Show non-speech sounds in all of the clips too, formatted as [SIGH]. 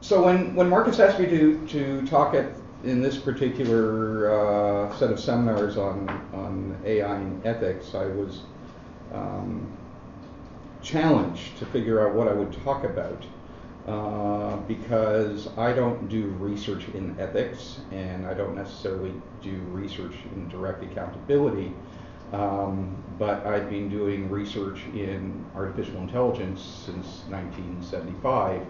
so when, when Marcus asked me to, to talk at in this particular uh, set of seminars on, on AI and ethics, I was um, challenged to figure out what I would talk about uh, because I don't do research in ethics and I don't necessarily do research in direct accountability. Um, but I've been doing research in artificial intelligence since 1975.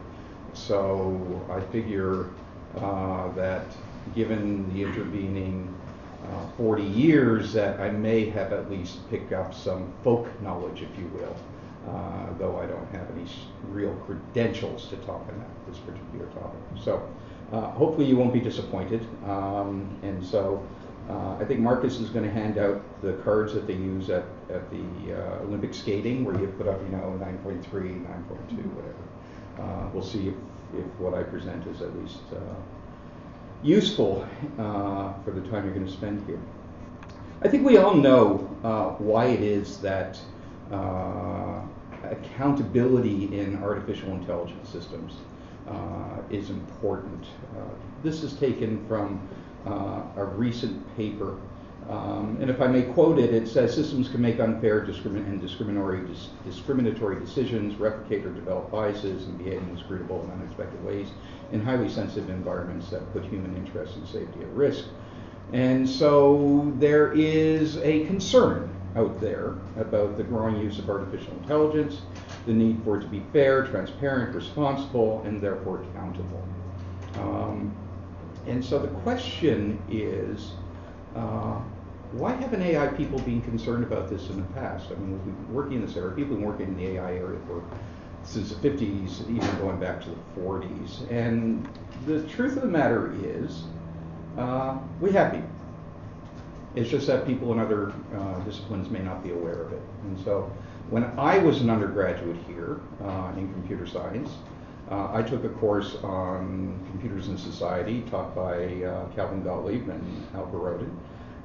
So I figure uh, that given the intervening uh, 40 years, that I may have at least picked up some folk knowledge, if you will, uh, though I don't have any real credentials to talk on this particular topic. So uh, hopefully you won't be disappointed. Um, and so uh, I think Marcus is going to hand out the cards that they use at, at the uh, Olympic skating, where you put up, you know, 9.3, 9.2, whatever. Uh, we'll see if, if what I present is at least uh, useful uh, for the time you're going to spend here. I think we all know uh, why it is that uh, accountability in artificial intelligence systems is important. This is taken from a recent paper. Um, and if I may quote it, it says systems can make unfair discrimin- and discriminatory, dis- discriminatory decisions, replicate or develop biases, and behave in inscrutable and unexpected ways in highly sensitive environments that put human interests and safety at risk. And so there is a concern out there about the growing use of artificial intelligence, the need for it to be fair, transparent, responsible, and therefore accountable. Um, and so the question is, uh, why haven't AI people been concerned about this in the past? I mean, we've been working in this area, people have been working in the AI area for since the 50s, even going back to the 40s. And the truth of the matter is, uh, we have been. It's just that people in other uh, disciplines may not be aware of it. And so when I was an undergraduate here uh, in computer science, uh, I took a course on computers and society taught by uh, Calvin Gotlieb and Al Borodin.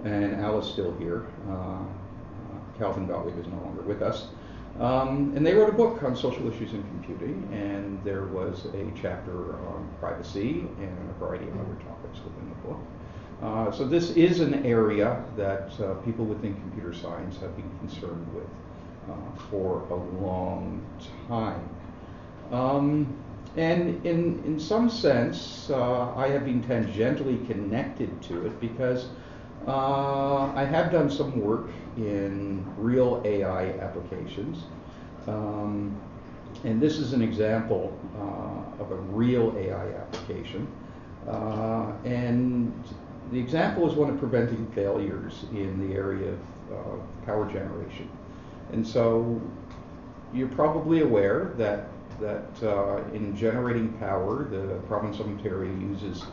And Al is still here. Uh, Calvin Gotlieb is no longer with us. Um, and they wrote a book on social issues in computing, and there was a chapter on privacy and a variety of other topics within the book. Uh, so this is an area that uh, people within computer science have been concerned with uh, for a long time. Um, and in, in some sense, uh, I have been tangentially connected to it because uh, I have done some work in real AI applications. Um, and this is an example uh, of a real AI application. Uh, and the example is one of preventing failures in the area of power generation. And so you're probably aware that, that uh, in generating power, the province of Ontario uses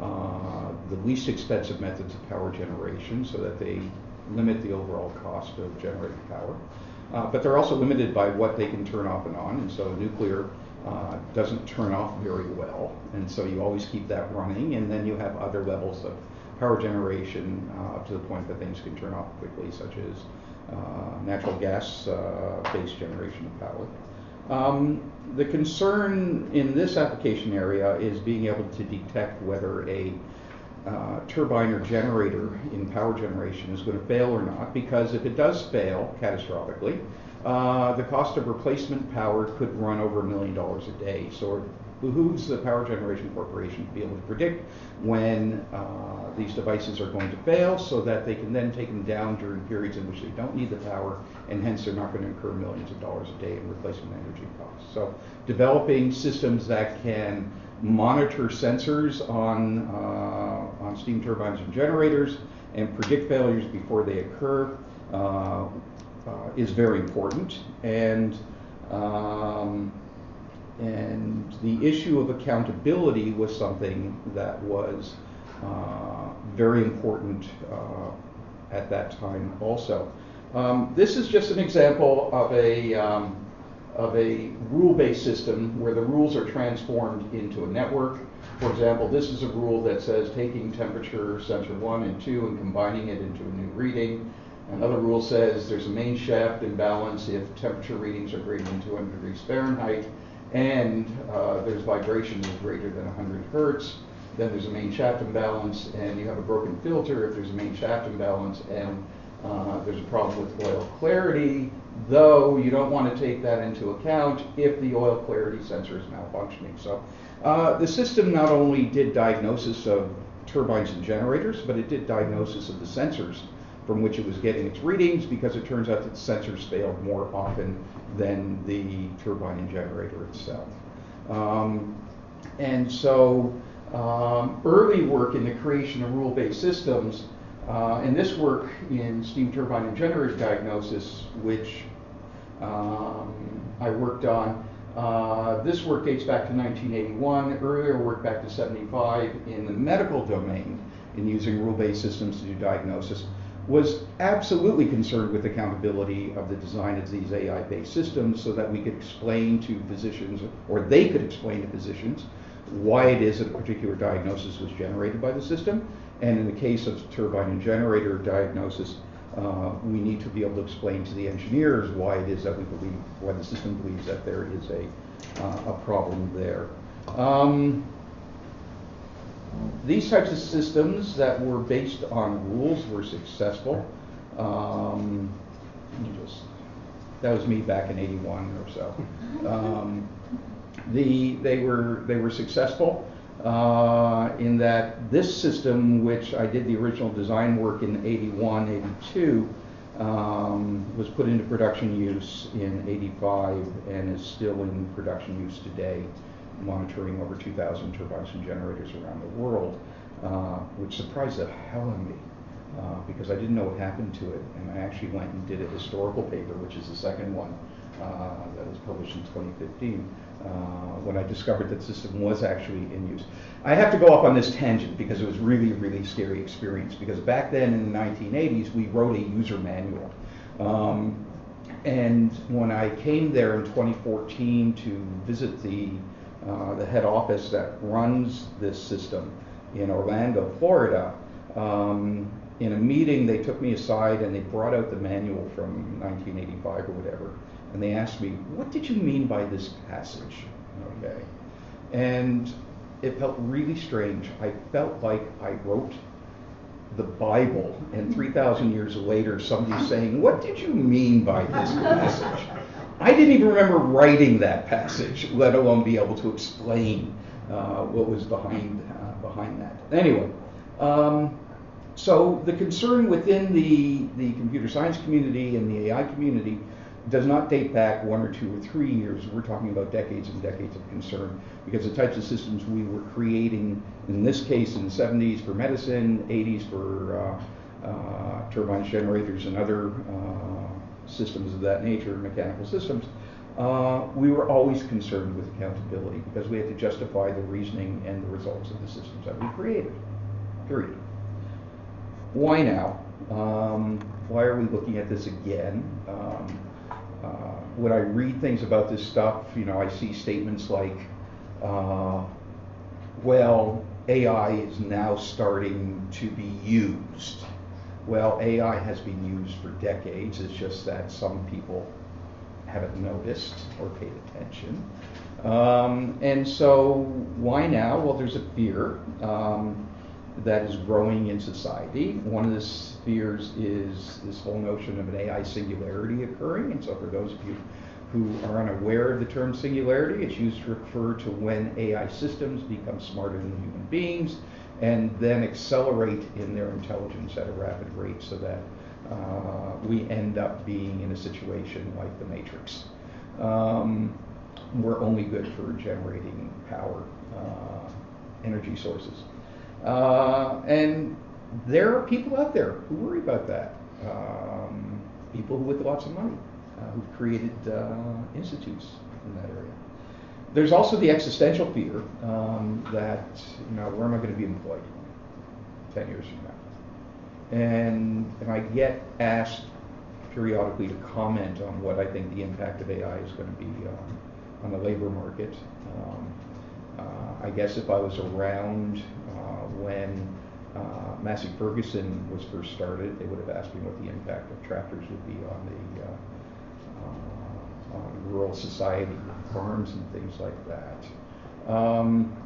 uh, the least expensive methods of power generation so that they limit the overall cost of generating power. Uh, but they're also limited by what they can turn off and on, and so nuclear uh, doesn't turn off very well, and so you always keep that running, and then you have other levels of power generation uh, up to the point that things can turn off quickly, such as uh, natural gas uh, based generation of power. Um, the concern in this application area is being able to detect whether a uh, turbine or generator in power generation is going to fail or not, because if it does fail catastrophically, uh, the cost of replacement power could run over a million dollars a day. So behooves the Power Generation Corporation to be able to predict when uh, these devices are going to fail so that they can then take them down during periods in which they don't need the power and hence they're not going to incur millions of dollars a day in replacement energy costs. So developing systems that can monitor sensors on, uh, on steam turbines and generators and predict failures before they occur uh, uh, is very important. And, um, and the issue of accountability was something that was uh, very important uh, at that time also. Um, this is just an example of a um, of a rule-based system where the rules are transformed into a network. For example, this is a rule that says taking temperature sensor 1 and 2 and combining it into a new reading. Another rule says there's a main shaft imbalance if temperature readings are greater than 200 degrees Fahrenheit and uh, there's vibration that's greater than 100 hertz, then there's a main shaft imbalance, and you have a broken filter if there's a main shaft imbalance, and uh, there's a problem with oil clarity, though you don't want to take that into account if the oil clarity sensor is malfunctioning. So uh, the system not only did diagnosis of turbines and generators, but it did diagnosis of the sensors from which it was getting its readings because it turns out that sensors failed more often than the turbine and generator itself. Um, and so um, early work in the creation of rule-based systems, uh, and this work in steam turbine and generator diagnosis, which um, I worked on, uh, this work dates back to 1981, earlier work back to 75 in the medical domain in using rule-based systems to do diagnosis was absolutely concerned with accountability of the design of these AI-based systems so that we could explain to physicians, or they could explain to physicians, why it is that a particular diagnosis was generated by the system. And in the case of turbine and generator diagnosis, uh, we need to be able to explain to the engineers why it is that we believe, why the system believes that there is a, uh, a problem there. Um, these types of systems that were based on rules were successful. Um, just, that was me back in 81 or so. Um, the, they, were, they were successful uh, in that this system, which I did the original design work in 81, 82, um, was put into production use in 85 and is still in production use today monitoring over 2,000 turbines and generators around the world, uh, which surprised the hell out of me. Uh, because I didn't know what happened to it, and I actually went and did a historical paper, which is the second one uh, that was published in 2015, uh, when I discovered that system was actually in use. I have to go off on this tangent because it was really, really scary experience. Because back then in the 1980s, we wrote a user manual. Um, and when I came there in 2014 to visit the uh, the head office that runs this system in Orlando, Florida. Um, in a meeting, they took me aside and they brought out the manual from 1985 or whatever, and they asked me, "What did you mean by this passage?" Okay, and it felt really strange. I felt like I wrote the Bible, and 3,000 years later, somebody's saying, "What did you mean by this passage?" I didn't even remember writing that passage, let alone be able to explain uh, what was behind uh, behind that. Anyway, um, so the concern within the the computer science community and the AI community does not date back one or two or three years. We're talking about decades and decades of concern because the types of systems we were creating, in this case in the 70s for medicine, 80s for uh, uh, turbines, generators, and other uh, systems of that nature, mechanical systems, uh, we were always concerned with accountability because we had to justify the reasoning and the results of the systems that we created. Period. Why now? Um, why are we looking at this again? Um, uh, when I read things about this stuff, you know, I see statements like, uh, well, AI is now starting to be used well, AI has been used for decades. It's just that some people haven't noticed or paid attention. Um, and so, why now? Well, there's a fear um, that is growing in society. One of the fears is this whole notion of an AI singularity occurring. And so, for those of you who are unaware of the term singularity, it's used to refer to when AI systems become smarter than human beings and then accelerate in their intelligence at a rapid rate so that uh, we end up being in a situation like the Matrix. Um, we're only good for generating power, uh, energy sources. Uh, and there are people out there who worry about that. Um, people with lots of money uh, who've created uh, institutes in that area. There's also the existential fear um, that, you know, where am I going to be employed 10 years from now? And, and I get asked periodically to comment on what I think the impact of AI is going to be um, on the labor market. Um, uh, I guess if I was around uh, when uh, Massey Ferguson was first started, they would have asked me what the impact of tractors would be on the uh, rural society, farms and things like that. Um,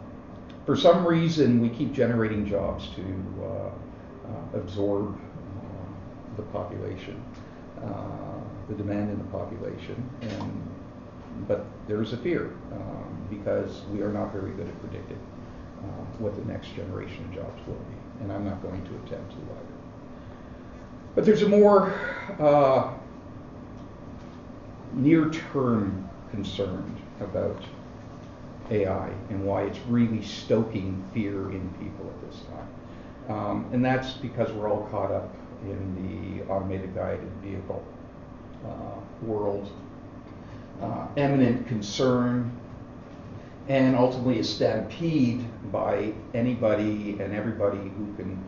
for some reason, we keep generating jobs to uh, uh, absorb uh, the population, uh, the demand in the population, and but there's a fear um, because we are not very good at predicting uh, what the next generation of jobs will be, and I'm not going to attempt to either. But there's a more uh, near-term concern about AI and why it's really stoking fear in people at this time. Um, and that's because we're all caught up in the automated guided vehicle uh, world. Uh, eminent concern and ultimately a stampede by anybody and everybody who can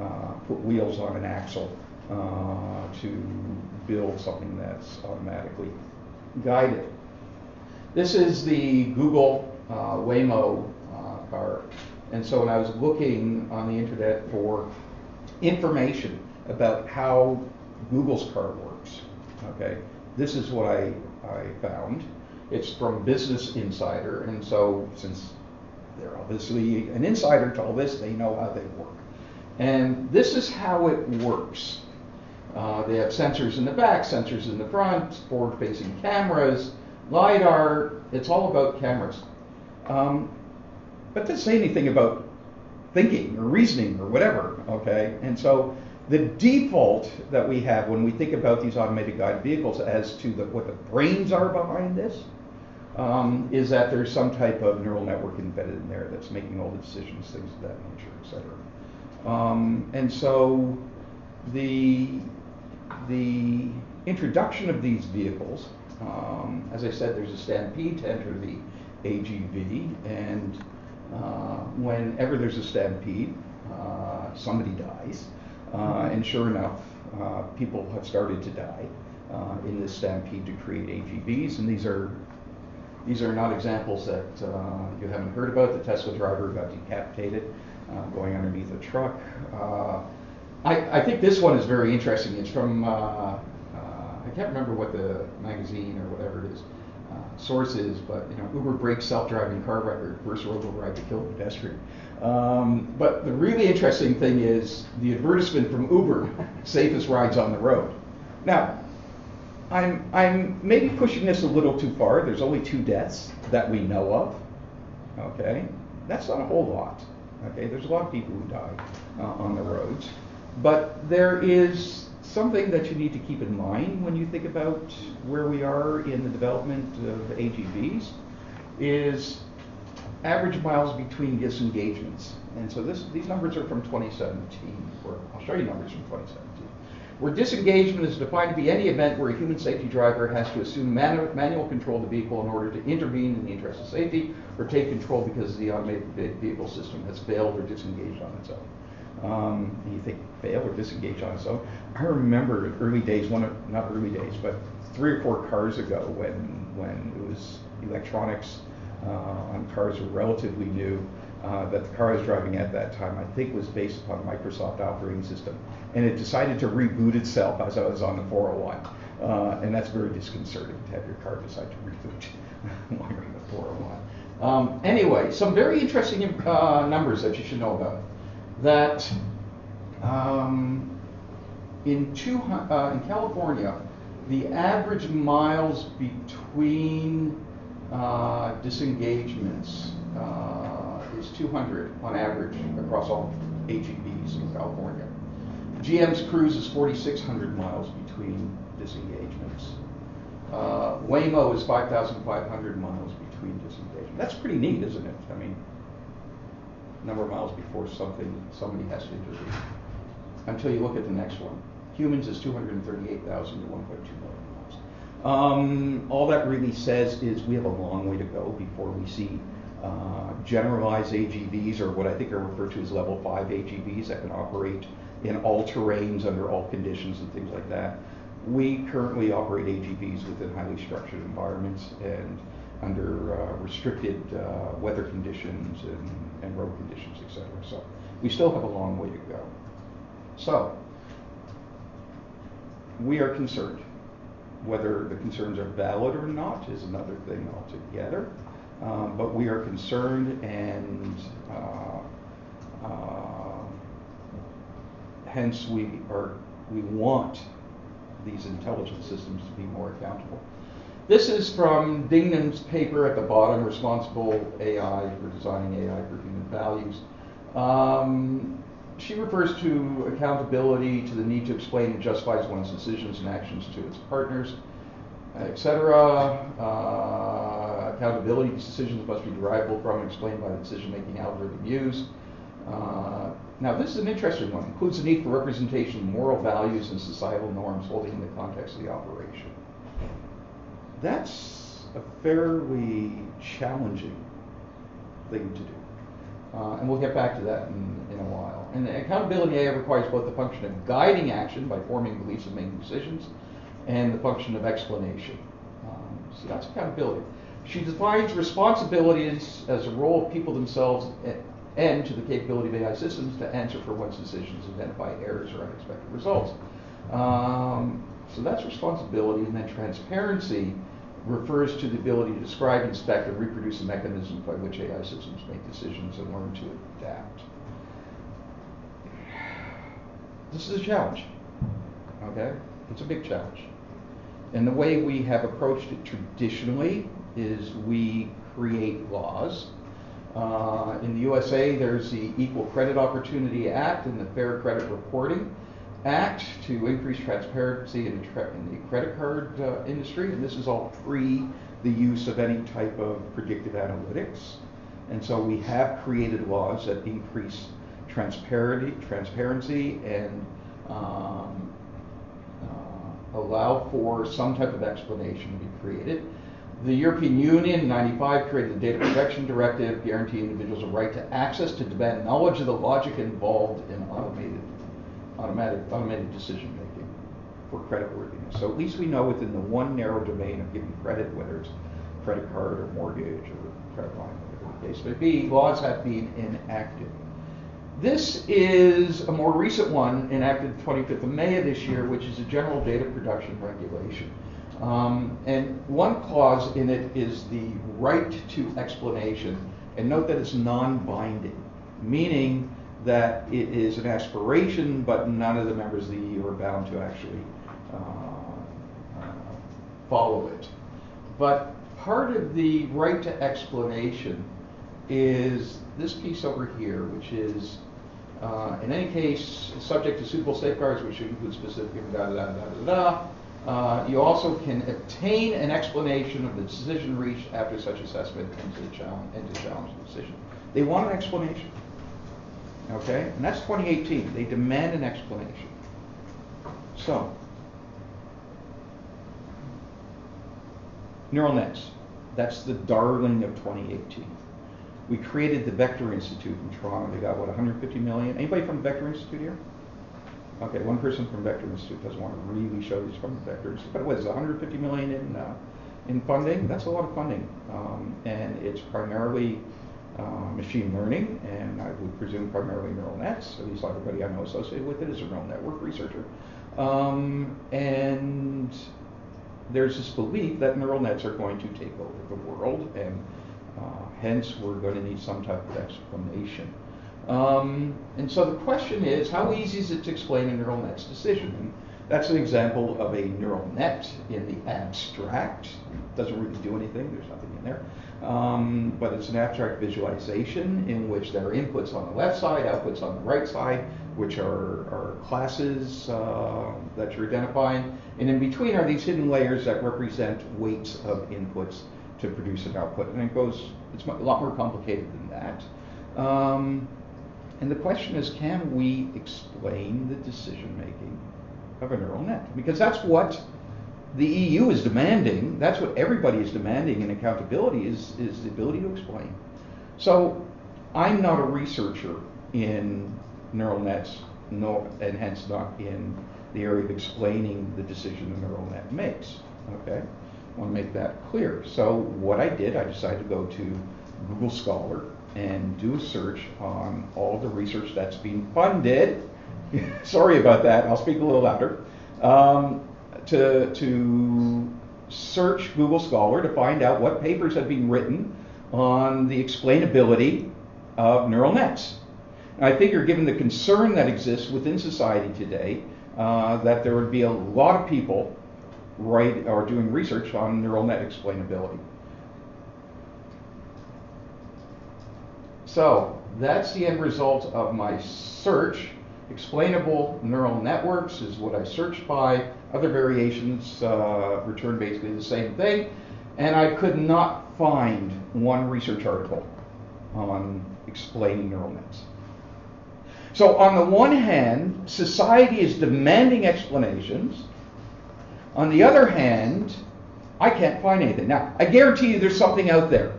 uh, put wheels on an axle uh, to build something that's automatically guided. This is the Google uh, Waymo uh, car. And so when I was looking on the internet for information about how Google's car works, okay, this is what I, I found. It's from Business Insider, and so since they're obviously an insider to all this, they know how they work. And this is how it works. Uh, they have sensors in the back, sensors in the front, forward-facing cameras, LiDAR. It's all about cameras. Um, but doesn't say anything about thinking or reasoning or whatever, okay? And so the default that we have when we think about these automated guided vehicles as to the, what the brains are behind this um, is that there's some type of neural network embedded in there that's making all the decisions, things of that nature, et cetera. Um, and so the, the introduction of these vehicles, um, as I said, there's a stampede to enter the AGV, and uh, whenever there's a stampede, uh, somebody dies. Uh, and sure enough, uh, people have started to die uh, in this stampede to create AGVs, and these are these are not examples that uh, you haven't heard about. The Tesla driver got decapitated going underneath a truck. I, I, think this one is very interesting. It's from I can't remember what the magazine or whatever it is uh, source is, but you know, Uber breaks self-driving car record, first robo ride to kill pedestrian. Um, but the really interesting thing is the advertisement from Uber, [LAUGHS] safest rides on the road. Now, I'm, I'm maybe pushing this a little too far. There's only two deaths that we know of. Okay, that's not a whole lot. Okay, there's a lot of people who die uh, on the roads, but there is something that you need to keep in mind when you think about where we are in the development of AGVs is average miles between disengagements. And so this, these numbers are from 2017, or I'll show you numbers from 2017. Where disengagement is defined to be any event where a human safety driver has to assume manu manual control of the vehicle in order to intervene in the interest of safety or take control because the automated vehicle system has failed or disengaged on its own. Um, you think fail or disengage on its own. I remember early days, one of, not early days, but three or four cars ago when when it was electronics uh, on cars were relatively new. Uh, that the car I was driving at that time, I think, was based upon Microsoft operating system, and it decided to reboot itself as I was on the 401, uh, and that's very disconcerting to have your car decide to reboot [LAUGHS] while you're on the 401. Um, anyway, some very interesting uh, numbers that you should know about that um, in, two, uh, in California, the average miles between uh, disengagements uh, is 200 on average across all AGVs in California. GM's Cruise is 4,600 miles between disengagements. Uh, Waymo is 5,500 miles between disengagements. That's pretty neat, isn't it? I mean, number of miles before something somebody has to intervene. Until you look at the next one. Humans is 238,000 to 1.2 million miles. Um, all that really says is we have a long way to go before we see uh, generalized AGVs, or what I think are referred to as level 5 AGVs that can operate in all terrains under all conditions and things like that. We currently operate AGVs within highly structured environments and under uh, restricted uh, weather conditions and, and road conditions, et cetera. So we still have a long way to go. So we are concerned whether the concerns are valid or not is another thing altogether. Um, but we are concerned and uh, uh, hence we are we want these intelligence systems to be more accountable. This is from Dignum's paper at the bottom, Responsible AI for Designing AI for Human Values. Um, she refers to accountability, to the need to explain and justify one's decisions and actions to its partners, etc. Uh, accountability these decisions must be derivable from and explained by the decision-making algorithm used. Uh, now, this is an interesting one. Includes the need for representation of moral values and societal norms holding in the context of the operation. That's a fairly challenging thing to do. Uh, and we'll get back to that in, in a while. And accountability AI requires both the function of guiding action by forming beliefs and making decisions, and the function of explanation. Um, so that's accountability. She defines responsibilities as a role of people themselves and to the capability of AI systems to answer for one's decisions, identify errors or unexpected results. Um, so that's responsibility, and then transparency refers to the ability to describe, inspect, and reproduce the mechanisms by which AI systems make decisions and learn to adapt. This is a challenge. Okay? It's a big challenge. And the way we have approached it traditionally is we create laws. Uh, in the USA, there's the Equal Credit Opportunity Act and the Fair Credit Reporting Act to increase transparency in, tra- in the credit card uh, industry, and this is all pre the use of any type of predictive analytics. And so we have created laws that increase transparency, transparency and um, uh, allow for some type of explanation to be created. The European Union in 95 created the Data Protection Directive, guaranteeing individuals a right to access to demand knowledge of the logic involved in automated automatic, automated decision making for creditworthiness. So at least we know within the one narrow domain of giving credit, whether it's credit card or mortgage or credit line, whatever the case may be, laws have been enacted. This is a more recent one enacted the 25th of May of this year, which is a general data protection regulation. Um, and one clause in it is the right to explanation. And note that it's non binding, meaning that it is an aspiration, but none of the members of the EU are bound to actually uh, uh, follow it. But part of the right to explanation is this piece over here, which is, uh, in any case, subject to suitable safeguards, which include specific da da da da da. Uh, you also can obtain an explanation of the decision reached after such assessment and to challenge, and challenge the decision. They want an explanation. Okay? And that's 2018. They demand an explanation. So, neural nets. That's the darling of 2018. We created the Vector Institute in Toronto. They got, what, 150 million? Anybody from the Vector Institute here? Okay, one person from Vector Institute doesn't want to really show he's from the Vector Institute. But it was 150 million in, uh, in funding. That's a lot of funding. Um, and it's primarily uh, machine learning, and I would presume primarily neural nets. At least everybody I know associated with it is a neural network researcher. Um, and there's this belief that neural nets are going to take over the world, and uh, hence we're going to need some type of explanation. Um, and so the question is, how easy is it to explain a neural net's decision? And that's an example of a neural net in the abstract. It doesn't really do anything. There's nothing in there. Um, but it's an abstract visualization in which there are inputs on the left side, outputs on the right side, which are, are classes uh, that you're identifying. And in between are these hidden layers that represent weights of inputs to produce an output. And it goes, it's a lot more complicated than that. Um, and the question is, can we explain the decision making of a neural net? Because that's what the EU is demanding, that's what everybody is demanding in accountability, is, is the ability to explain. So I'm not a researcher in neural nets, no, and hence not in the area of explaining the decision the neural net makes. Okay? I want to make that clear. So what I did, I decided to go to Google Scholar and do a search on all the research that's being funded. [LAUGHS] Sorry about that. I'll speak a little louder. Um, to, to search Google Scholar to find out what papers have been written on the explainability of neural nets. And I figure, given the concern that exists within society today, uh, that there would be a lot of people write or doing research on neural net explainability. So that's the end result of my search. Explainable neural networks is what I searched by. Other variations uh, return basically the same thing. And I could not find one research article on explaining neural nets. So, on the one hand, society is demanding explanations. On the other hand, I can't find anything. Now, I guarantee you there's something out there.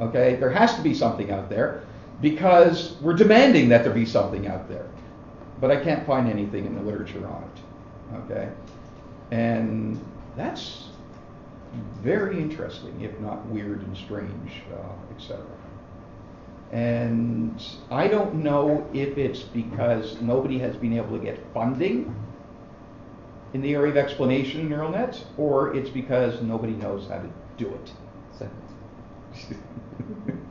Okay? There has to be something out there because we're demanding that there be something out there. But I can't find anything in the literature on it. Okay? And that's very interesting, if not weird and strange, uh, etc. And I don't know if it's because nobody has been able to get funding in the area of explanation in neural nets, or it's because nobody knows how to do it. [LAUGHS]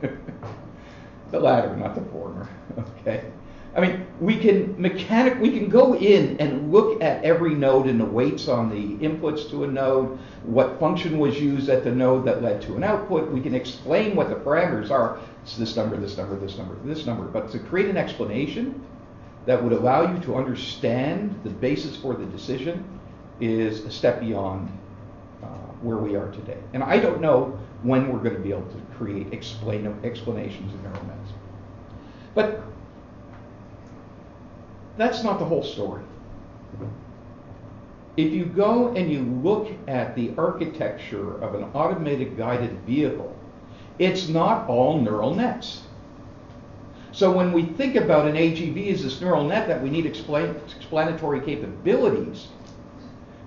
the latter, not the former. Okay. I mean, we can mechanic, we can go in and look at every node and the weights on the inputs to a node, what function was used at the node that led to an output. We can explain what the parameters are. It's this number, this number, this number, this number. But to create an explanation that would allow you to understand the basis for the decision is a step beyond uh, where we are today. And I don't know when we're going to be able to create explain, explanations in neural nets. But that's not the whole story. If you go and you look at the architecture of an automated guided vehicle, it's not all neural nets. So when we think about an AGV as this neural net that we need explain, explanatory capabilities,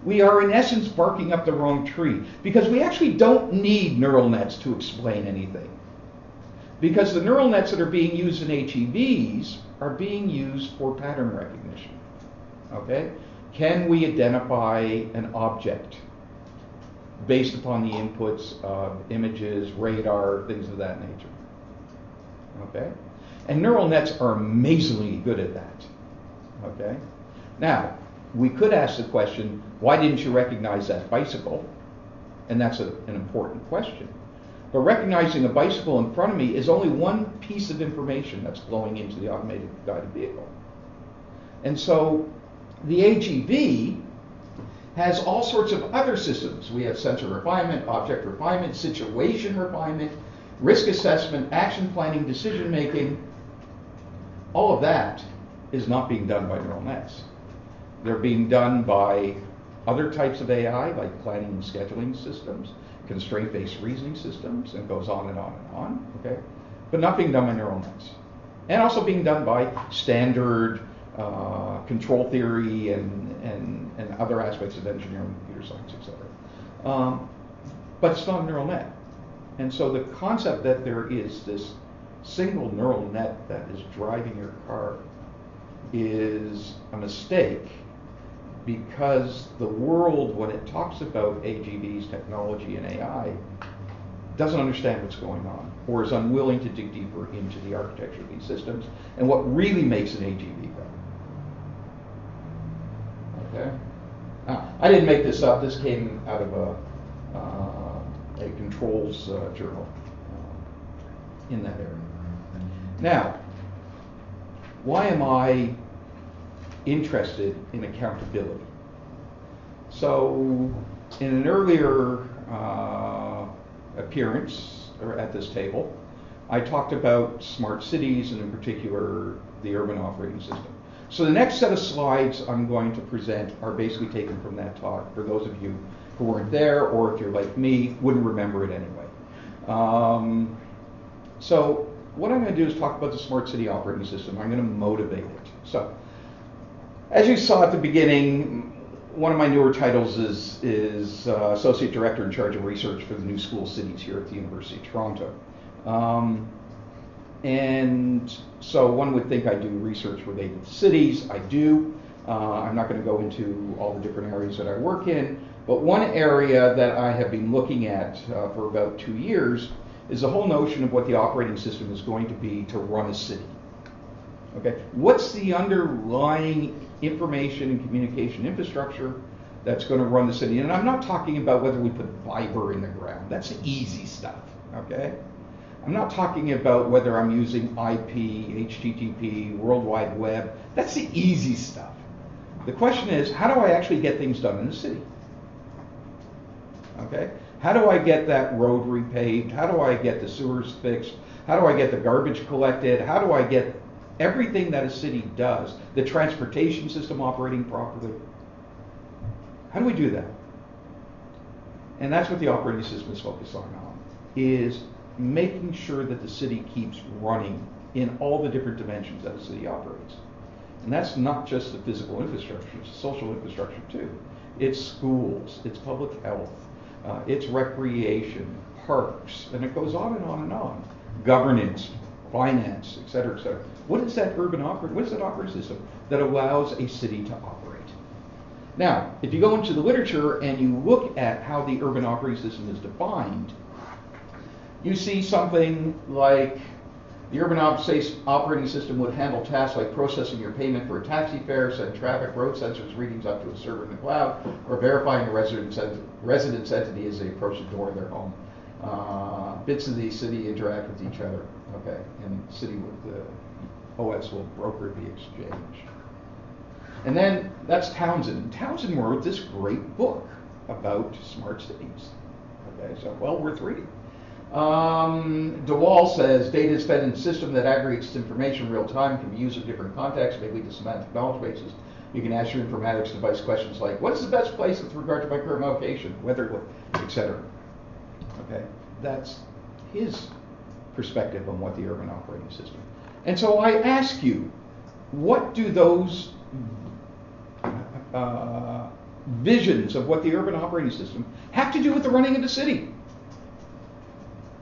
we are in essence barking up the wrong tree because we actually don't need neural nets to explain anything. Because the neural nets that are being used in AGVs are being used for pattern recognition. Okay? Can we identify an object based upon the inputs of images, radar, things of that nature? Okay? And neural nets are amazingly good at that. Okay? Now, we could ask the question, why didn't you recognize that bicycle? And that's a, an important question. But recognizing a bicycle in front of me is only one piece of information that's flowing into the automated guided vehicle. And so the AGV has all sorts of other systems. We have sensor refinement, object refinement, situation refinement, risk assessment, action planning, decision making. All of that is not being done by neural nets. They're being done by other types of AI, like planning and scheduling systems, constraint-based reasoning systems, and goes on and on and on. Okay, but not being done by neural nets, and also being done by standard uh, control theory and, and and other aspects of engineering, computer science, etc. Um, but it's not a neural net, and so the concept that there is this single neural net that is driving your car is a mistake because the world, when it talks about AGVs, technology, and AI, doesn't understand what's going on or is unwilling to dig deeper into the architecture of these systems and what really makes an AGV better. Okay? I didn't make this up. This came out of a, uh, a controls uh, journal uh, in that area. Now, why am I interested in accountability. So, in an earlier uh, appearance at this table, I talked about smart cities and, in particular, the urban operating system. So, the next set of slides I'm going to present are basically taken from that talk for those of you who weren't there, or if you're like me, wouldn't remember it anyway. Um, so, what I'm going to do is talk about the smart city operating system. I'm going to motivate it. So, as you saw at the beginning, one of my newer titles is, is uh, Associate Director in charge of research for the new school cities here at the University of Toronto. Um, and so one would think I do research related to cities. I do. Uh, I'm not going to go into all the different areas that I work in, But one area that I have been looking at uh, for about two years is the whole notion of what the operating system is going to be to run a city. Okay, what's the underlying information and communication infrastructure that's going to run the city? And I'm not talking about whether we put fiber in the ground. That's easy stuff. Okay, I'm not talking about whether I'm using IP, HTTP, World Wide Web. That's the easy stuff. The question is, how do I actually get things done in the city? Okay, how do I get that road repaved? How do I get the sewers fixed? How do I get the garbage collected? How do I get everything that a city does, the transportation system operating properly? How do we do that? And that's what the operating system is focused on now, is making sure that the city keeps running in all the different dimensions that a city operates. And that's not just the physical infrastructure, it's the social infrastructure too. It's schools, it's public health, uh, it's recreation, parks, and it goes on and on and on. Governance, finance, et cetera, et cetera. What is that urban operating, what is that operating system that allows a city to operate? Now, if you go into the literature and you look at how the urban operating system is defined, you see something like the urban operating system would handle tasks like processing your payment for a taxi fare, send traffic, road sensors readings up to a server in the cloud, or verifying a resident's, resident's entity as they approach the door of their home. Uh, bits of the city interact with each other, okay, and city with the OS will broker the exchange. And then that's Townsend. Townsend wrote this great book about smart cities. Okay, so well worth reading. Um, DeWall says data is fed in a system that aggregates information in real time, can be used in different contexts, may lead to semantic knowledge bases. You can ask your informatics device questions like, what's the best place with regard to my current location, weather, etc. Okay, that's his perspective on what the urban operating system. And so I ask you, what do those uh, visions of what the urban operating system have to do with the running of the city?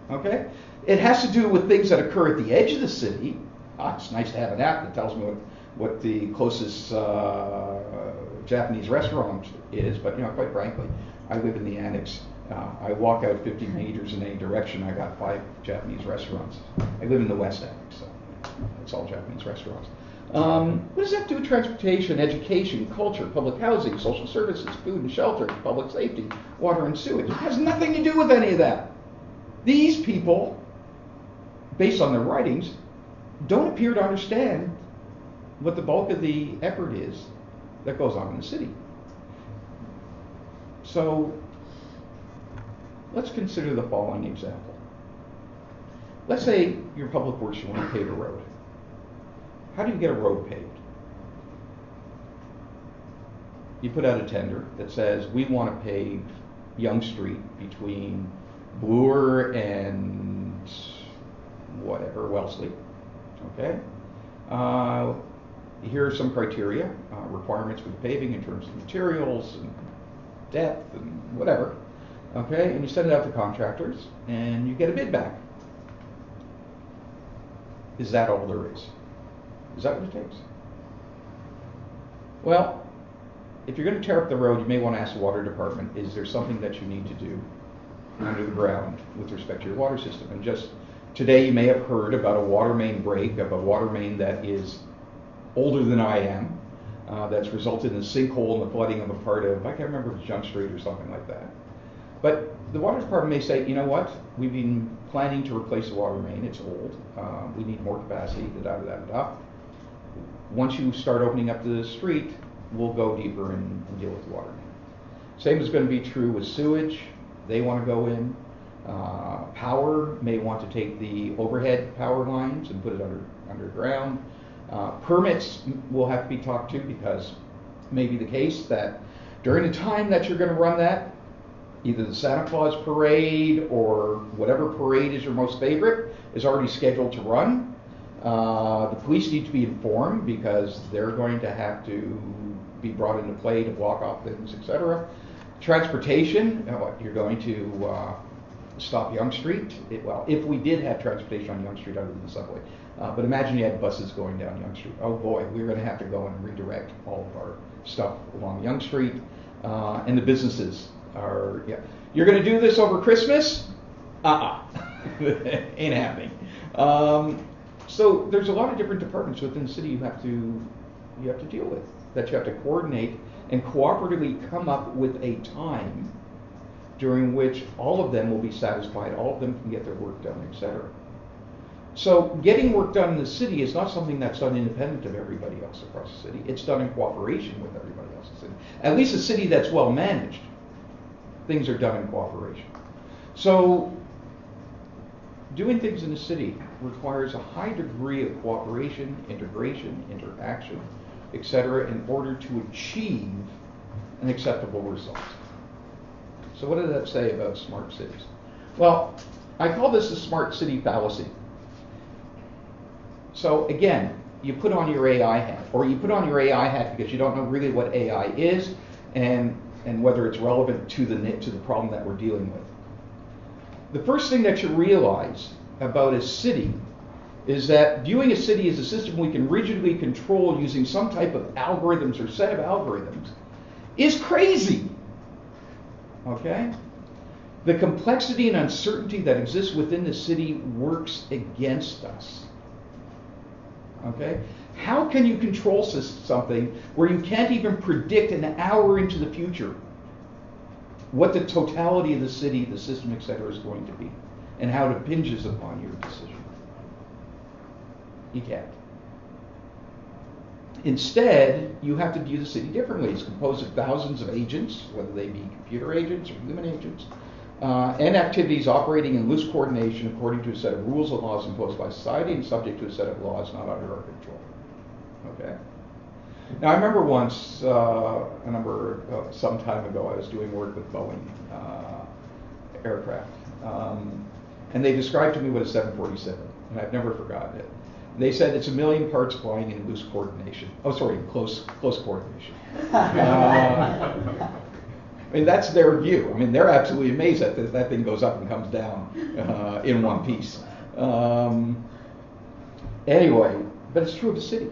Okay? It has to do with things that occur at the edge of the city. Ah, it's nice to have an app that tells me what, what the closest uh, Japanese restaurant is, but you know, quite frankly, I live in the annex. Uh, I walk out 50 meters in any direction, I got five Japanese restaurants. I live in the West End, so it's all Japanese restaurants. Um, what does that do transportation, education, culture, public housing, social services, food and shelter, public safety, water and sewage? It has nothing to do with any of that. These people, based on their writings, don't appear to understand what the bulk of the effort is that goes on in the city. So let's consider the following example. Let's say your public works, you want to pave a road. How do you get a road paved? You put out a tender that says, we want to pave Yonge Street between Bloor and whatever, Wellesley. Okay? Uh, here are some criteria, uh, requirements for the paving in terms of materials and depth and whatever. Okay? And you send it out to contractors and you get a bid back. Is that all there is? Is that what it takes? Well, if you're going to tear up the road, you may want to ask the water department, is there something that you need to do? under the ground with respect to your water system. And just today, you may have heard about a water main break of a water main that is older than I am, uh, that's resulted in a sinkhole and the flooding of a part of, I can't remember if Yonge Street or something like that. But the water department may say, you know what, we've been planning to replace the water main, it's old, uh, we need more capacity, da da da da. Once you start opening up the street, we'll go deeper and, and deal with the water main. Same is going to be true with sewage, they want to go in. Uh, power may want to take the overhead power lines and put it under underground. Uh, permits will have to be talked to because it may be the case that during the time that you're going to run that, either the Santa Claus parade or whatever parade is your most favorite is already scheduled to run. Uh, the police need to be informed because they're going to have to be brought into play to block off things, etc. Transportation, uh, you're going to uh, stop Yonge Street. It, well, if we did have transportation on Yonge Street other than the subway. Uh, but imagine you had buses going down Yonge Street. Oh boy, we're going to have to go and redirect all of our stuff along Yonge Street. Uh, and the businesses are, yeah. You're going to do this over Christmas? Uh-uh. [LAUGHS] Ain't happening. Um, so there's a lot of different departments within the city you have to you have to deal with that you have to coordinate and cooperatively come up with a time during which all of them will be satisfied, all of them can get their work done, etc. So getting work done in the city is not something that's done independent of everybody else across the city. It's done in cooperation with everybody else in the city. At least a city that's well managed, things are done in cooperation. So doing things in the city requires a high degree of cooperation, integration, interaction, etc., in order to achieve an acceptable result. So what does that say about smart cities? Well, I call this the smart city fallacy. So again, you put on your AI hat, or you put on your AI hat because you don't know really what AI is and, and whether it's relevant to the, to the problem that we're dealing with. The first thing that you realize about a city is that viewing a city as a system we can rigidly control using some type of algorithms or set of algorithms is crazy. Okay? The complexity and uncertainty that exists within the city works against us. Okay? How can you control something where you can't even predict an hour into the future what the totality of the city, the system, etc., is going to be, and how it impinges upon your decision? You can't. Instead, you have to view the city differently. It's composed of thousands of agents, whether they be computer agents or human agents, uh, and activities operating in loose coordination according to a set of rules and laws imposed by society and subject to a set of laws not under our control. Okay. Now, I remember once, uh, a number, uh, some time ago, I was doing work with Boeing uh, aircraft, um, and they described to me what a 747, and I've never forgotten it. They said it's a million parts flying in loose coordination. Oh, sorry, close close coordination. [LAUGHS] Uh, I mean, that's their view. I mean, they're absolutely amazed that that thing goes up and comes down uh, in one piece. Um, anyway, but it's true of the city.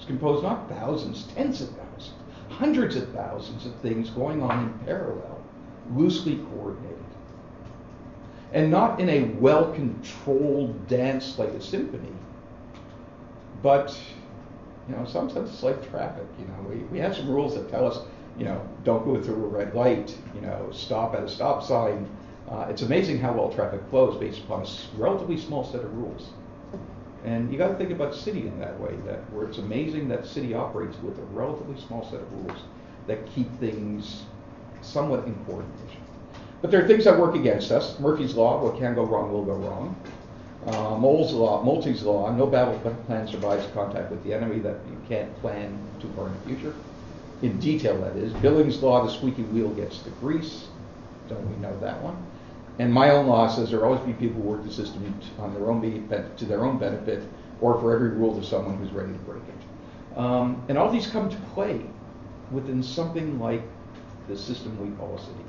It's composed not thousands, tens of thousands, hundreds of thousands of things going on in parallel, loosely coordinated and not in a well controlled dance like a symphony, but you know, sometimes it's like traffic. You know, we, we have some rules that tell us, you know, don't go through a red light, you know, stop at a stop sign. Uh, it's amazing how well traffic flows based upon a relatively small set of rules. And you got to think about city in that way, that where it's amazing that city operates with a relatively small set of rules that keep things somewhat in coordination. But there are things that work against us. Murphy's Law, what can go wrong will go wrong. Uh, Mole's Law, Moltke's Law, no battle plan survives contact with the enemy that you can't plan too far in the future. In detail, that is. Billings' Law, the squeaky wheel gets the grease. Don't we know that one? And my own says there always be people who work the system on their own to their own benefit, or for every rule to someone who's ready to break it. Um, and all these come to play within something like the system we call a city.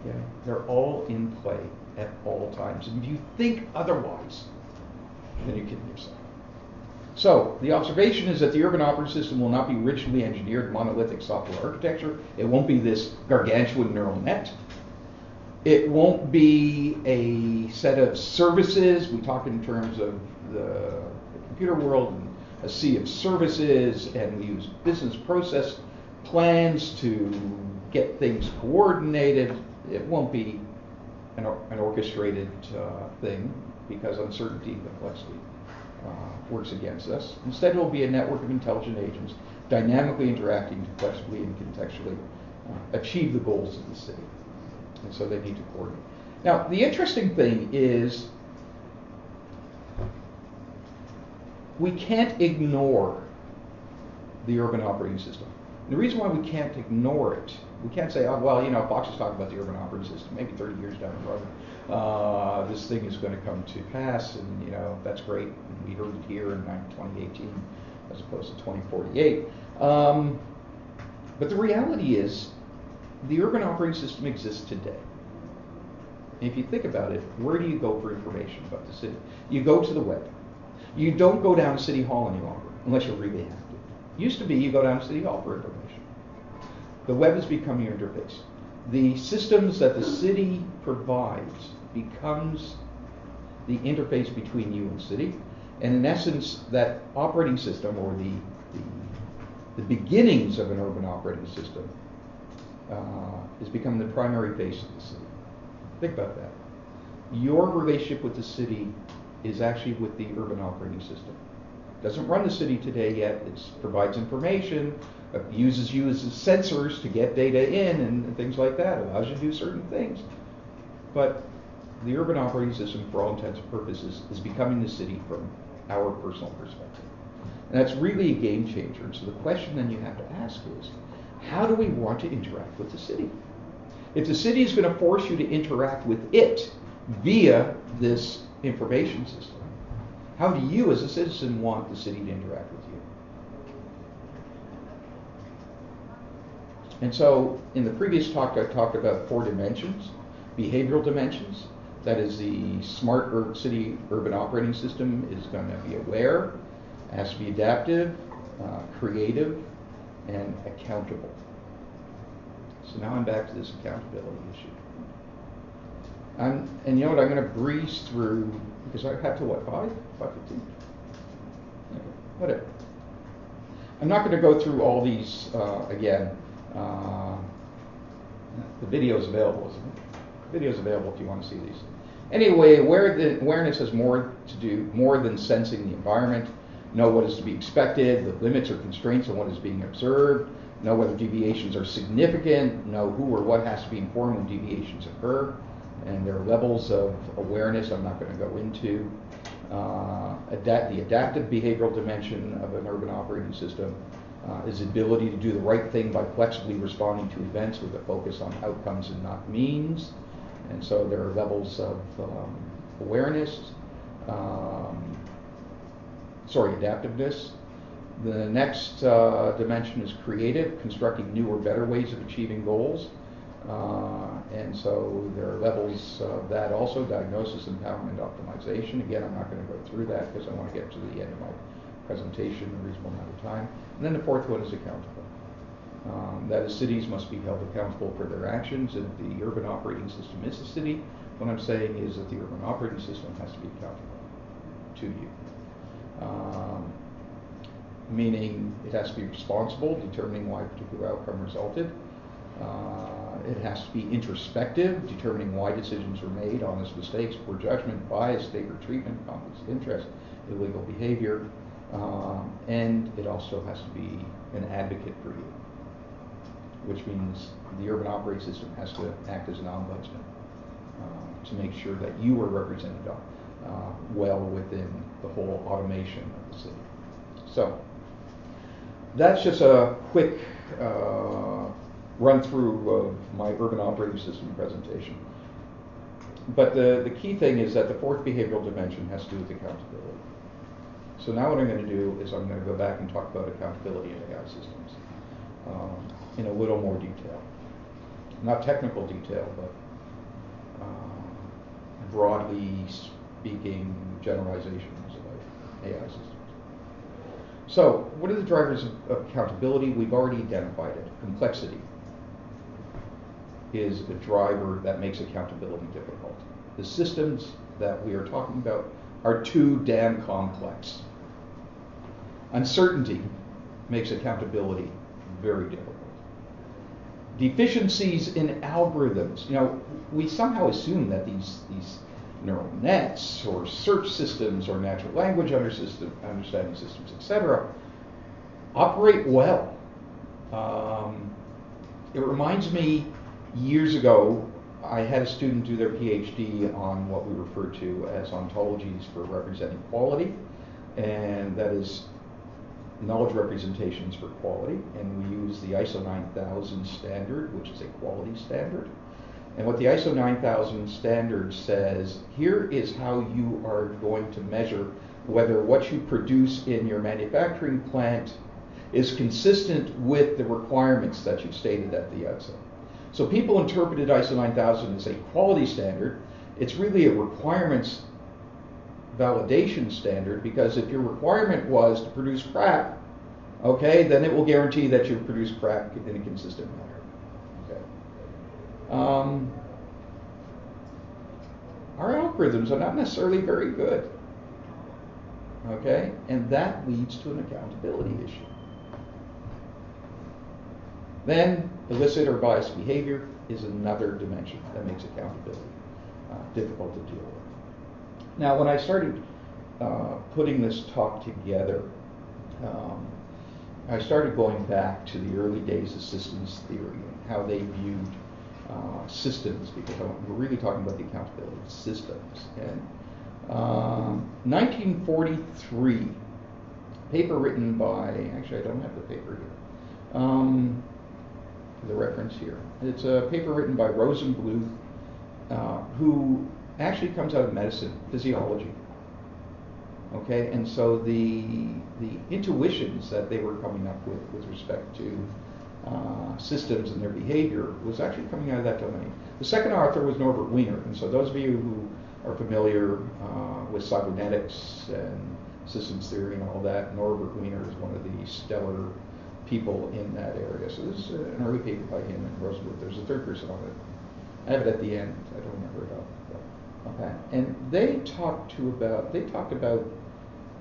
Okay? They're all in play at all times. And if you think otherwise, then you're kidding yourself. So, the observation is that the urban operating system will not be richly engineered monolithic software architecture. It won't be this gargantuan neural net. It won't be a set of services. We talk in terms of the, computer world and a sea of services, and we use business process plans to get things coordinated it won't be an, an orchestrated uh, thing because uncertainty and complexity uh, works against us. Instead, it will be a network of intelligent agents dynamically interacting flexibly and contextually uh, achieve the goals of the city. And so they need to coordinate. Now, the interesting thing is we can't ignore the urban operating system. And the reason why we can't ignore it we can't say, oh, well, you know, Fox is talking about the urban operating system. Maybe 30 years down the road, uh, this thing is going to come to pass, and you know that's great. We heard it here in 2018 as opposed to 2048. Um, but the reality is, the urban operating system exists today. And if you think about it, where do you go for information about the city? You go to the web. You don't go down to City Hall any longer, unless you're really to. Used to be you go down to City Hall for information. The web has become your interface. The systems that the city provides becomes the interface between you and city. And in essence, that operating system or the, the, the beginnings of an urban operating system uh, is becoming the primary base of the city. Think about that. Your relationship with the city is actually with the urban operating system. Doesn't run the city today yet. It provides information, uh, uses you as sensors to get data in and, and things like that. Allows you to do certain things. But the urban operating system, for all intents and purposes, is becoming the city from our personal perspective. And that's really a game changer. And so the question then you have to ask is, how do we want to interact with the city? If the city is going to force you to interact with it via this information system, how do you as a citizen want the city to interact with you? And so in the previous talk, I talked about four dimensions behavioral dimensions. That is, the smart city urban operating system is going to be aware, has to be adaptive, uh, creative, and accountable. So now I'm back to this accountability issue. I'm, and you know what? I'm going to breeze through because I have to what five, five fifteen. Okay, whatever. I'm not going to go through all these uh, again. Uh, the video is available, isn't it? The is available if you want to see these. Anyway, aware the awareness has more to do more than sensing the environment. Know what is to be expected, the limits or constraints on what is being observed. Know whether deviations are significant. Know who or what has to be informed when deviations occur and there are levels of awareness I'm not going to go into. Uh, adapt, the adaptive behavioral dimension of an urban operating system uh, is ability to do the right thing by flexibly responding to events with a focus on outcomes and not means. And so there are levels of um, awareness, um, sorry, adaptiveness. The next uh, dimension is creative, constructing new or better ways of achieving goals. Uh, and so there are levels of that also, diagnosis, empowerment, optimization. Again, I'm not going to go through that because I want to get to the end of my presentation in a reasonable amount of time. And then the fourth one is accountable. Um, that is, cities must be held accountable for their actions, and the urban operating system is a city. What I'm saying is that the urban operating system has to be accountable to you. Um, meaning it has to be responsible, determining why a particular outcome resulted. Uh, it has to be introspective, determining why decisions were made, honest mistakes, poor judgment, bias, favored treatment, conflicts of interest, illegal behavior, um, and it also has to be an advocate for you, which means the urban operating system has to act as an ombudsman uh, to make sure that you are represented uh, well within the whole automation of the city. So that's just a quick uh, run through of my urban operating system presentation. But the, the key thing is that the fourth behavioral dimension has to do with accountability. So now what I'm going to do is I'm going to go back and talk about accountability in AI systems um, in a little more detail. Not technical detail, but um, broadly speaking generalizations about AI systems. So, what are the drivers of accountability? We've already identified it. Complexity is a driver that makes accountability difficult. The systems that we are talking about are too damn complex. Uncertainty makes accountability very difficult. Deficiencies in algorithms. You know, we somehow assume that these, these neural nets or search systems or natural language understanding systems, etc., operate well. Um, it reminds me years ago, I had a student do their PhD on what we refer to as ontologies for representing quality, and that is knowledge representations for quality. And we use the ISO 9000 standard, which is a quality standard. And what the ISO 9000 standard says, here is how you are going to measure whether what you produce in your manufacturing plant is consistent with the requirements that you stated at the outset. So people interpreted ISO 9000 as a quality standard. It's really a requirements validation standard because if your requirement was to produce crap, okay, then it will guarantee that you produce crap in a consistent manner. Um, our algorithms are not necessarily very good. Okay? And that leads to an accountability issue. Then, illicit or biased behavior is another dimension that makes accountability uh, difficult to deal with. Now, when I started uh, putting this talk together, um, I started going back to the early days of systems theory and how they viewed uh, systems, because we're really talking about the accountability of systems. And um, 1943, paper written by, actually, I don't have the paper here. Um, the reference here. It's a paper written by Rosenblueth, uh, who actually comes out of medicine, physiology. Okay, and so the the intuitions that they were coming up with with respect to uh, systems and their behavior was actually coming out of that domain. The second author was Norbert Wiener, and so those of you who are familiar uh, with cybernetics and systems theory and all that, Norbert Wiener is one of the stellar people in that area. So this is an early paper by him and Rosenblueth. There's a third person on it. I have it at the end. I don't remember it all. Okay. And they talked to about they talked about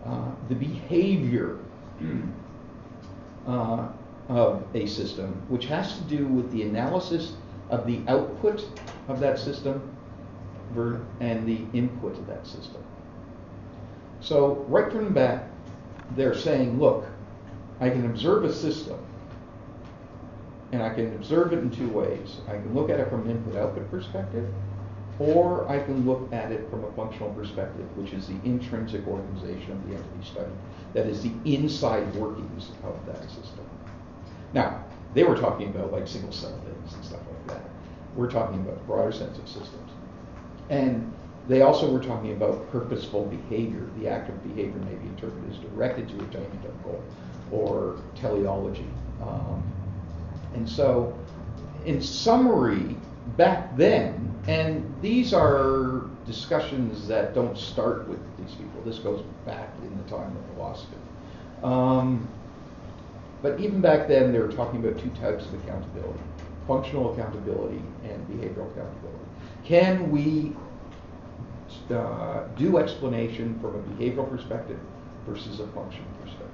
uh, the behavior [CLEARS THROAT] uh, of a system, which has to do with the analysis of the output of that system and the input of that system. So right from the back, they're saying, look, I can observe a system, and I can observe it in two ways. I can look at it from an input-output perspective, or I can look at it from a functional perspective, which is the intrinsic organization of the entity study. That is the inside workings of that system. Now, they were talking about like single cell things and stuff like that. We're talking about broader sense of systems. And they also were talking about purposeful behavior. The act of behavior may be interpreted as directed to attainment of goal or teleology. Um, and so, in summary, back then, and these are discussions that don't start with these people. This goes back in the time of philosophy. Um, but even back then, they were talking about two types of accountability functional accountability and behavioral accountability. Can we uh, do explanation from a behavioral perspective versus a functional perspective?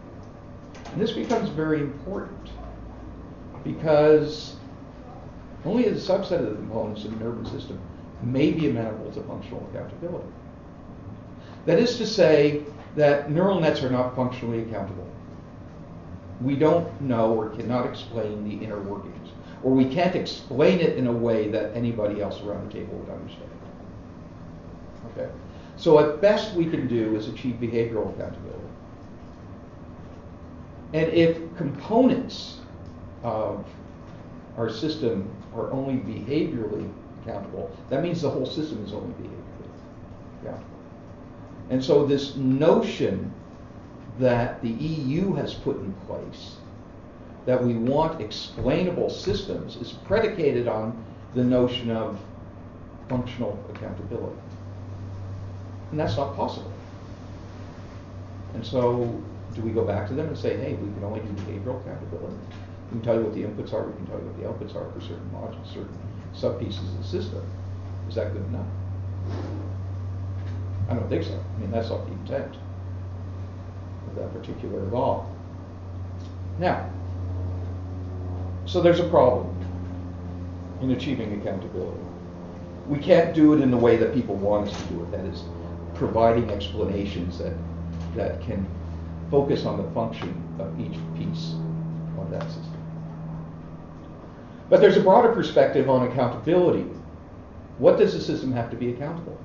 And this becomes very important because only a subset of the components of the nervous system may be amenable to functional accountability. That is to say that neural nets are not functionally accountable. We don't know or cannot explain the inner workings, or we can't explain it in a way that anybody else around the table would understand. Okay? So at best we can do is achieve behavioral accountability. And if components of our system are only behaviorally accountable, that means the whole system is only behaviorally accountable. And so this notion that the EU has put in place that we want explainable systems is predicated on the notion of functional accountability. And that's not possible. And so do we go back to them and say, hey, we can only do behavioral accountability? We can tell you what the inputs are, we can tell you what the outputs are for certain modules, certain sub-pieces of the system. Is that good enough? I don't think so. I mean, that's not the intent that particular law. Now, so there's a problem in achieving accountability. We can't do it in the way that people want us to do it, that is, providing explanations that, that can focus on the function of each piece of that system. But there's a broader perspective on accountability. What does the system have to be accountable?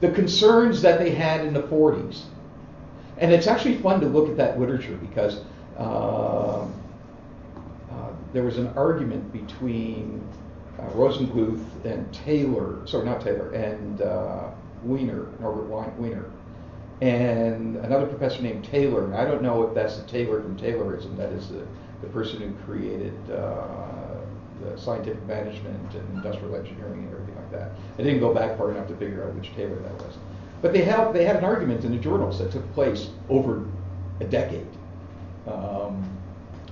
The concerns that they had in the 40s. And it's actually fun to look at that literature because uh, uh, there was an argument between uh, Rosenblueth and Taylor, sorry, not Taylor, and uh, Wiener, Norbert Wiener, and another professor named Taylor. And I don't know if that's the Taylor from Taylorism, that is the, the person who created uh, the scientific management and industrial engineering and everything like that. I didn't go back far enough to figure out which Taylor that was. But they had, they had an argument in the journals that took place over a decade. um,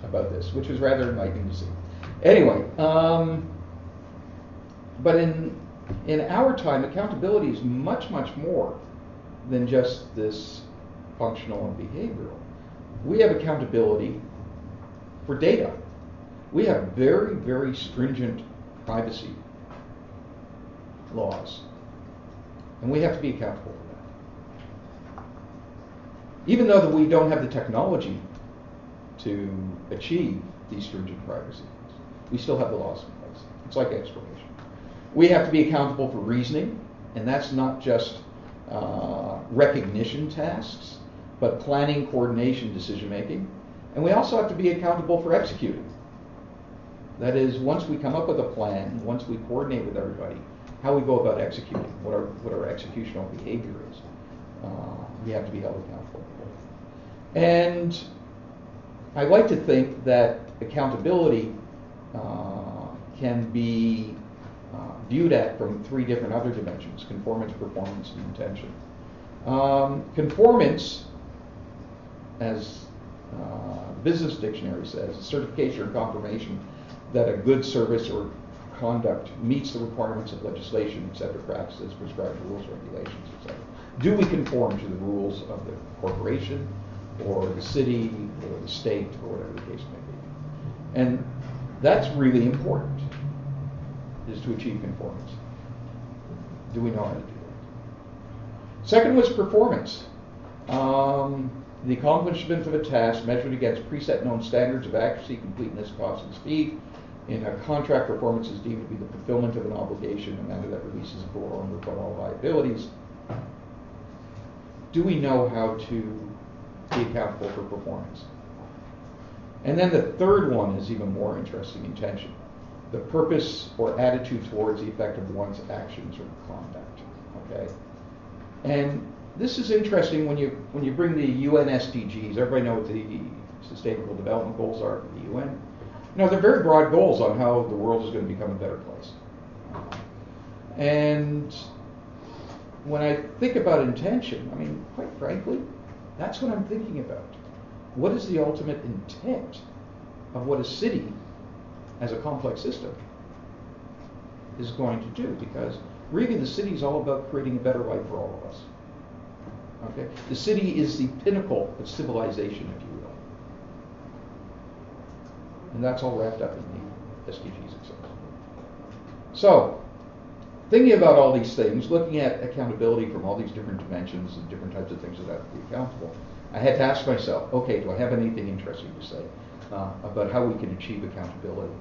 about this, which was rather enlightening to see. Anyway, um, but in in our time, accountability is much, much more than just this functional and behavioral. We have accountability for data. We have very, very stringent privacy laws. And we have to be accountable. Even though that we don't have the technology to achieve these stringent privacy we still have the laws in place. It's like expropriation. We have to be accountable for reasoning, and that's not just uh, recognition tasks, but planning, coordination, decision making. And we also have to be accountable for executing. That is, once we come up with a plan, once we coordinate with everybody, how we go about executing, what our, what our executional behavior is, uh, we have to be held accountable. And I like to think that accountability uh, can be uh, viewed at from three different other dimensions conformance, performance, and intention. Um, conformance, as uh, business dictionary says, is certification or confirmation that a good service or conduct meets the requirements of legislation, accepted practices, prescribed rules, regulations, etc. Do we conform to the rules of the corporation or the city or the state or whatever the case may be? And that's really important, is to achieve conformance. Do we know how to do that? Second was performance. Um, the accomplishment of a task measured against preset known standards of accuracy, completeness, cost, and speed in a contract, performance is deemed to be the fulfillment of an obligation, a manner that releases a borrower rebut all liabilities. Do we know how to be accountable for performance? And then the third one is even more interesting intention the purpose or attitude towards the effect of one's actions or conduct. Okay? And this is interesting when you when you bring the UN SDGs. Everybody know what the Sustainable Development Goals are for the UN. Know, they're very broad goals on how the world is going to become a better place. And when I think about intention, I mean, quite frankly, that's what I'm thinking about. What is the ultimate intent of what a city, as a complex system, is going to do? Because really, the city is all about creating a better life for all of us. Okay? The city is the pinnacle of civilization, if you will. And that's all wrapped up in the SDGs itself. So, thinking about all these things, looking at accountability from all these different dimensions and different types of things that have to be accountable, I had to ask myself, okay, do I have anything interesting to say uh, about how we can achieve accountability?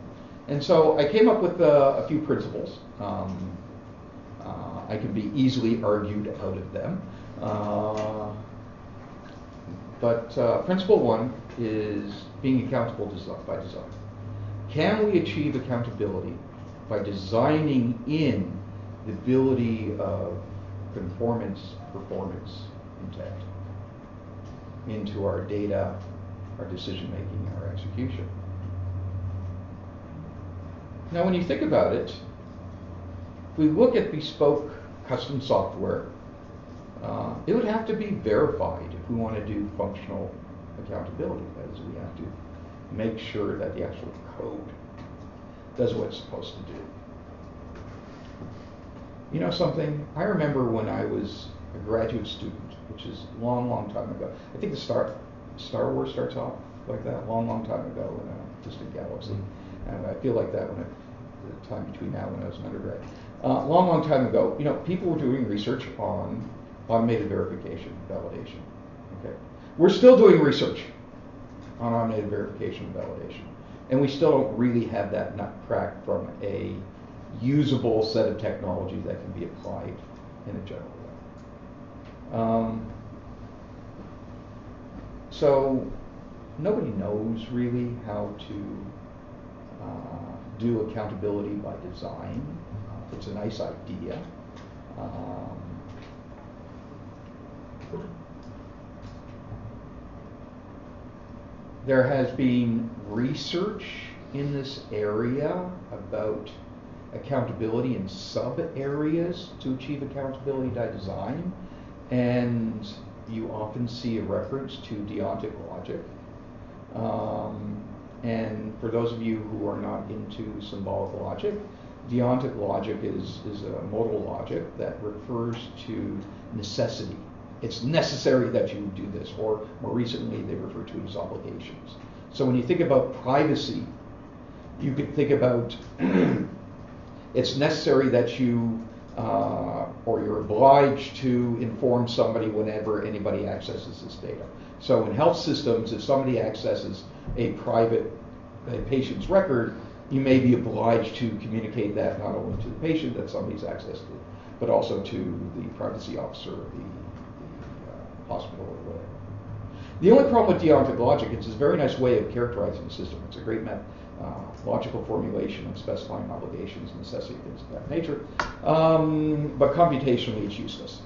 And so I came up with uh, a few principles. Um, uh, I can be easily argued out of them. Uh, but uh, principle one is being accountable by design. Can we achieve accountability by designing in the ability of conformance, performance, intent into our data, our decision making, our execution? Now, when you think about it, if we look at bespoke custom software, uh, it would have to be verified if we want to do functional accountability. That is, we have to make sure that the actual code does what it's supposed to do. You know something? I remember when I was a graduate student, which is a long, long time ago. I think the Star Star Wars starts off like that, a long, long time ago in a distant galaxy. And I feel like that when I, the time between now and when I was an undergrad. A uh, long, long time ago, you know, people were doing research on automated verification, validation. Okay, we're still doing research on automated verification and validation, and we still don't really have that nut cracked from a usable set of technologies that can be applied in a general way. Um, so nobody knows really how to uh, do accountability by design. Uh, it's a nice idea. Um, there has been research in this area about accountability in sub areas to achieve accountability by design. And you often see a reference to deontic logic. Um, and for those of you who are not into symbolic logic, deontic logic is, is a modal logic that refers to necessity. It's necessary that you do this, or more recently, they refer to it as obligations. So when you think about privacy, you could think about [CLEARS THROAT] it's necessary that you uh, or you're obliged to inform somebody whenever anybody accesses this data. So in health systems, if somebody accesses a private a patient's record, you may be obliged to communicate that not only to the patient that somebody's accessed it, but also to the privacy officer of the, the uh, hospital or whatever. The only problem with deontic logic, it's a very nice way of characterizing the system. It's a great method uh, logical formulation of specifying obligations, necessity, things of that nature. Um, but computationally, it's useless.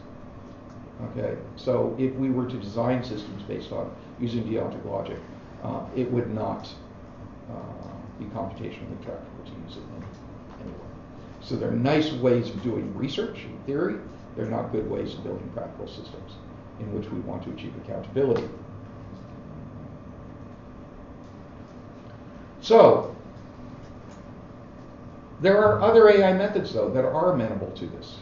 Okay, so if we were to design systems based on using deontic logic, uh, it would not uh, be computationally tractable to use it anyway. So they're nice ways of doing research in theory. They're not good ways of building practical systems in which we want to achieve accountability. So, there are other AI methods, though, that are amenable to this.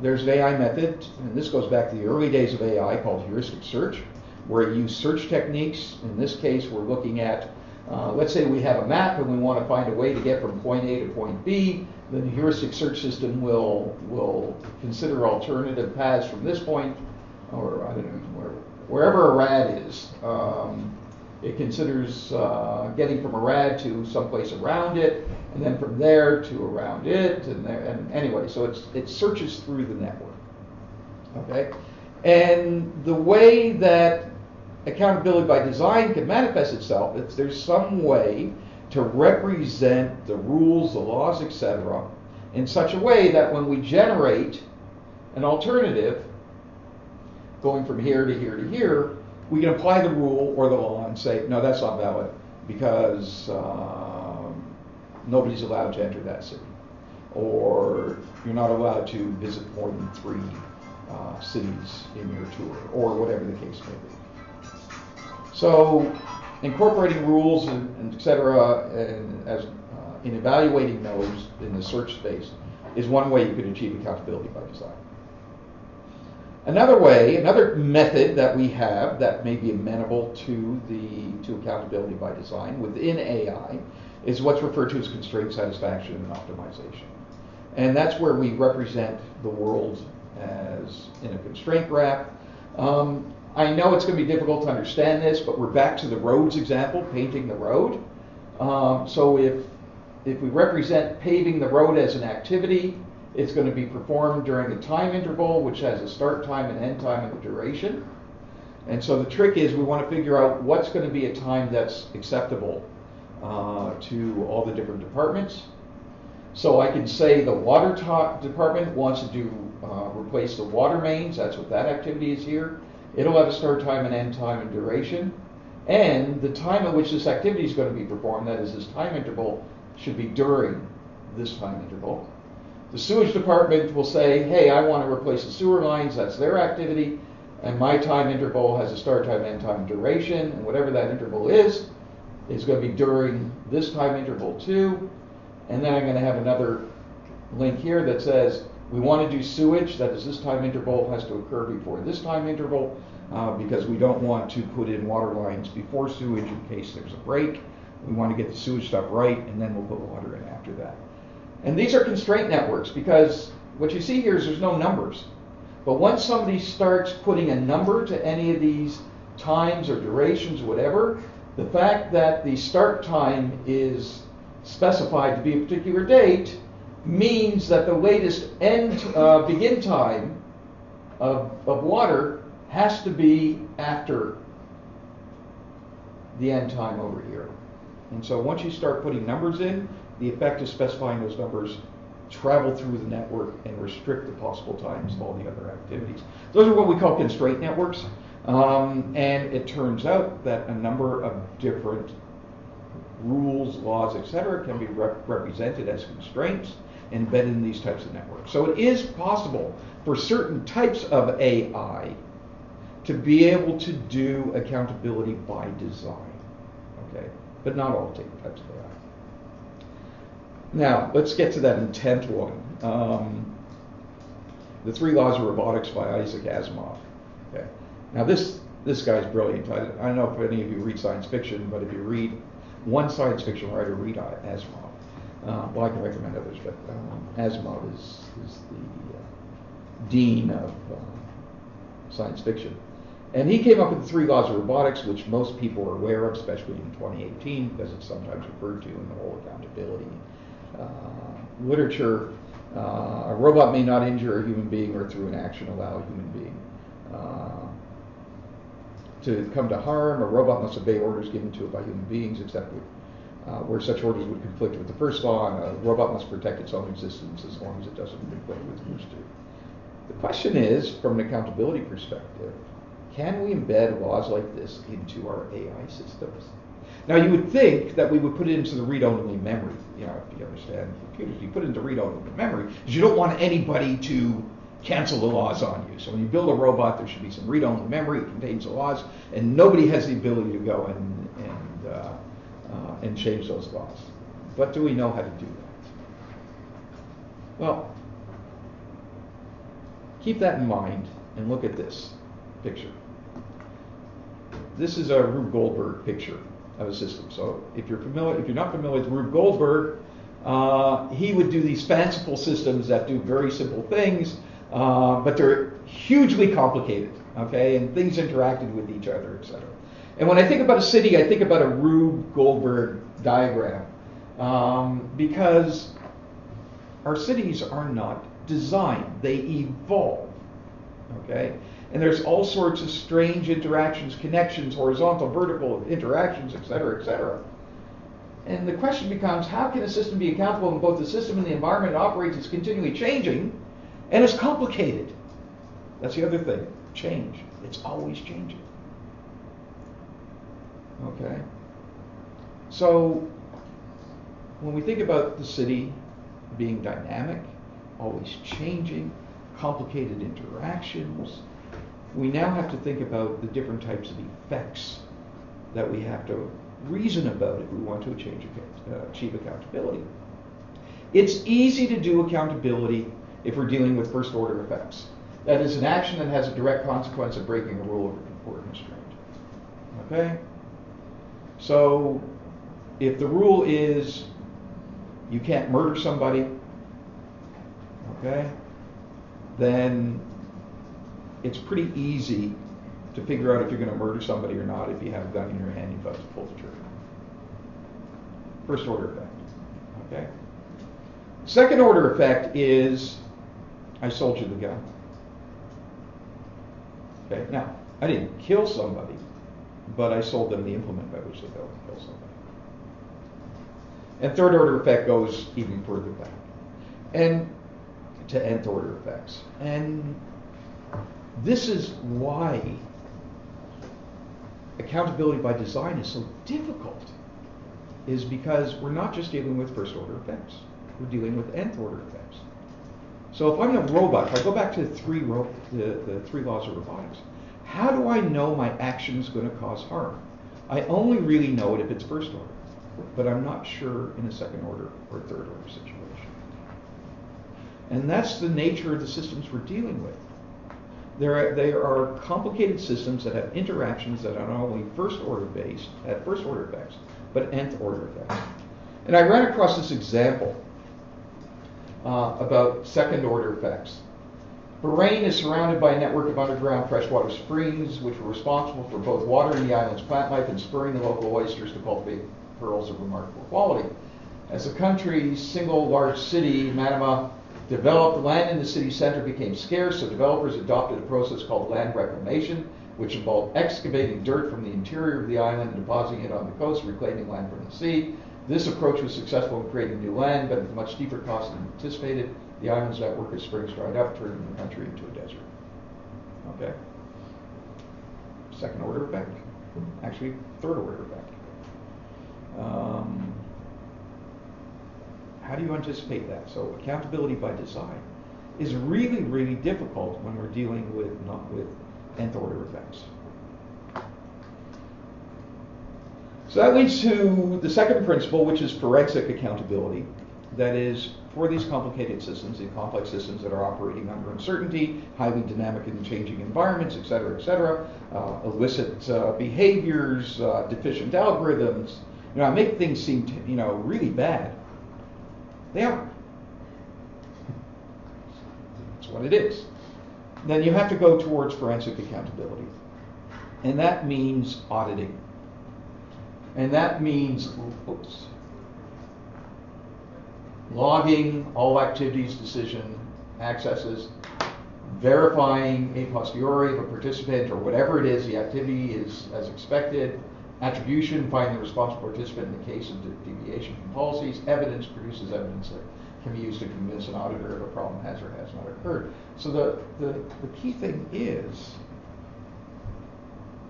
There's an AI method, and this goes back to the early days of AI called heuristic search, where you use search techniques. In this case, we're looking at, uh, let's say we have a map and we want to find a way to get from point A to point B. Then the heuristic search system will, will consider alternative paths from this point, or I don't know, where, wherever a rad is. Um, it considers uh, getting from a rad to someplace around it, and then from there to around it, and there. And anyway, so it searches through the network. Okay, and the way that accountability by design can manifest itself is there's some way to represent the rules, the laws, etc., in such a way that when we generate an alternative going from here to here to here, we can apply the rule or the law and say, no, that's not valid because um, nobody's allowed to enter that city. Or you're not allowed to visit more than three uh, cities in your tour, or whatever the case may be. So, incorporating rules and, and et cetera, and as uh, in evaluating those in the search space is one way you could achieve accountability by design. Another way, another method that we have that may be amenable to the to accountability by design within AI is what's referred to as constraint satisfaction and optimization. And that's where we represent the world as in a constraint graph. Um, I know it's going to be difficult to understand this, but we're back to the roads example, painting the road. Um, so if if we represent paving the road as an activity, it's going to be performed during a time interval, which has a start time and end time and a duration. And so the trick is we want to figure out what's going to be a time that's acceptable uh, to all the different departments. So I can say the water department wants to do uh, replace the water mains. That's what that activity is here. It'll have a start time and end time and duration. And the time at which this activity is going to be performed, that is this time interval, should be during this time interval. The sewage department will say, hey, I want to replace the sewer lines, that's their activity, and my time interval has a start time, end time, duration, and whatever that interval is, is going to be during this time interval too. And then I'm going to have another link here that says, we want to do sewage, that is, this time interval has to occur before this time interval, uh, because we don't want to put in water lines before sewage in case there's a break. We want to get the sewage stuff right, and then we'll put water in after that. And these are constraint networks because what you see here is there's no numbers. But once somebody starts putting a number to any of these times or durations or whatever, the fact that the start time is specified to be a particular date means that the latest end uh, begin time of, of water has to be after the end time over here. And so once you start putting numbers in, the effect of specifying those numbers travel through the network and restrict the possible times of all the other activities. Those are what we call constraint networks. Um, and it turns out that a number of different rules, laws, etc., can be rep- represented as constraints embedded in these types of networks. So it is possible for certain types of AI to be able to do accountability by design. Okay, but not all types of AI. Now, let's get to that intent one. Um, the Three Laws of Robotics by Isaac Asimov. Okay. Now, this this guy's brilliant. I, I don't know if any of you read science fiction, but if you read one science fiction writer, read Asimov. Uh, well, I can recommend others, but um, Asimov is, is the uh, dean of uh, science fiction. And he came up with the three laws of robotics, which most people are aware of, especially in 2018, because it's sometimes referred to in the whole accountability literature. Uh, a robot may not injure a human being or through an action allow a human being uh, to come to harm. A robot must obey orders given to it by human beings, except with, uh, where such orders would conflict with the first law, and a robot must protect its own existence as long as it doesn't conflict with first two. The question is, from an accountability perspective, can we embed laws like this into our AI systems? Now, you would think that we would put it into the read-only memory. You know, if you understand computers, you put it into read-only memory because you don't want anybody to cancel the laws on you. So when you build a robot, there should be some read-only memory. It contains the laws, and nobody has the ability to go and and uh, uh, and change those laws. But do we know how to do that? Well, keep that in mind and look at this picture. This is a Rube Goldberg picture of a system. So if you're familiar, if you're not familiar with Rube Goldberg, uh, he would do these fanciful systems that do very simple things, uh, but they're hugely complicated. Okay, and things interacted with each other, etc. And when I think about a city, I think about a Rube Goldberg diagram um, because our cities are not designed; they evolve. Okay, and there's all sorts of strange interactions, connections, horizontal, vertical interactions, et cetera, et cetera. And the question becomes, how can a system be accountable when both the system and the environment it operates is continually changing and it's complicated? That's the other thing. Change. It's always changing. Okay? So, when we think about the city being dynamic, always changing, complicated interactions, we now have to think about the different types of effects that we have to reason about if we want to achieve, uh, achieve accountability. It's easy to do accountability if we're dealing with first order effects. That is an action that has a direct consequence of breaking a rule or constraint. Okay? So if the rule is you can't murder somebody, okay, then it's pretty easy to figure out if you're going to murder somebody or not if you have a gun in your hand and you've got to pull the trigger. First order effect. Okay? Second order effect is I sold you the gun. Okay, now, I didn't kill somebody, but I sold them the implement by which they go and kill somebody. And third order effect goes even further back. And to nth order effects. And this is why accountability by design is so difficult, is because we're not just dealing with first order effects, we're dealing with nth order effects. So if I'm a robot, if I go back to the three, ro- the, the three laws of robotics, how do I know my action is going to cause harm? I only really know it if it's first order, but I'm not sure in a second order or third order situation. And that's the nature of the systems we're dealing with. There are, they are complicated systems that have interactions that are not only first order based, at first order effects, but nth order effects. And I ran across this example uh, about second order effects. Bahrain is surrounded by a network of underground freshwater springs, which were responsible for both watering the island's plant life and spurring the local oysters to cultivate pearls of remarkable quality. As the country's single large city, Manama developed, land in the city center became scarce, so developers adopted a process called land reclamation, which involved excavating dirt from the interior of the island and depositing it on the coast, reclaiming land from the sea. This approach was successful in creating new land, but at much steeper cost than anticipated. The island's network of springs dried up, turning the country into a desert. Okay? Second order effect. Actually, third order effect. Um, how do you anticipate that? So accountability by design is really, really difficult when we're dealing with not with nth order effects. So that leads to the second principle, which is forensic accountability. That is, for these complicated systems, these complex systems that are operating under uncertainty, highly dynamic and changing environments, et cetera, et cetera, uh, illicit uh, behaviors, uh, deficient algorithms, you know, I make things seem, t- you know, really bad. They are. That's what it is. Then you have to go towards forensic accountability. And that means auditing. And that means, oops, logging all activities, decision, accesses, verifying a posteriori if a participant or whatever it is, the activity is as expected, attribution, finding the responsible participant in the case of de- deviation from policies, evidence produces evidence that can be used to convince an auditor if a problem has or has not occurred. So the, the, the key thing is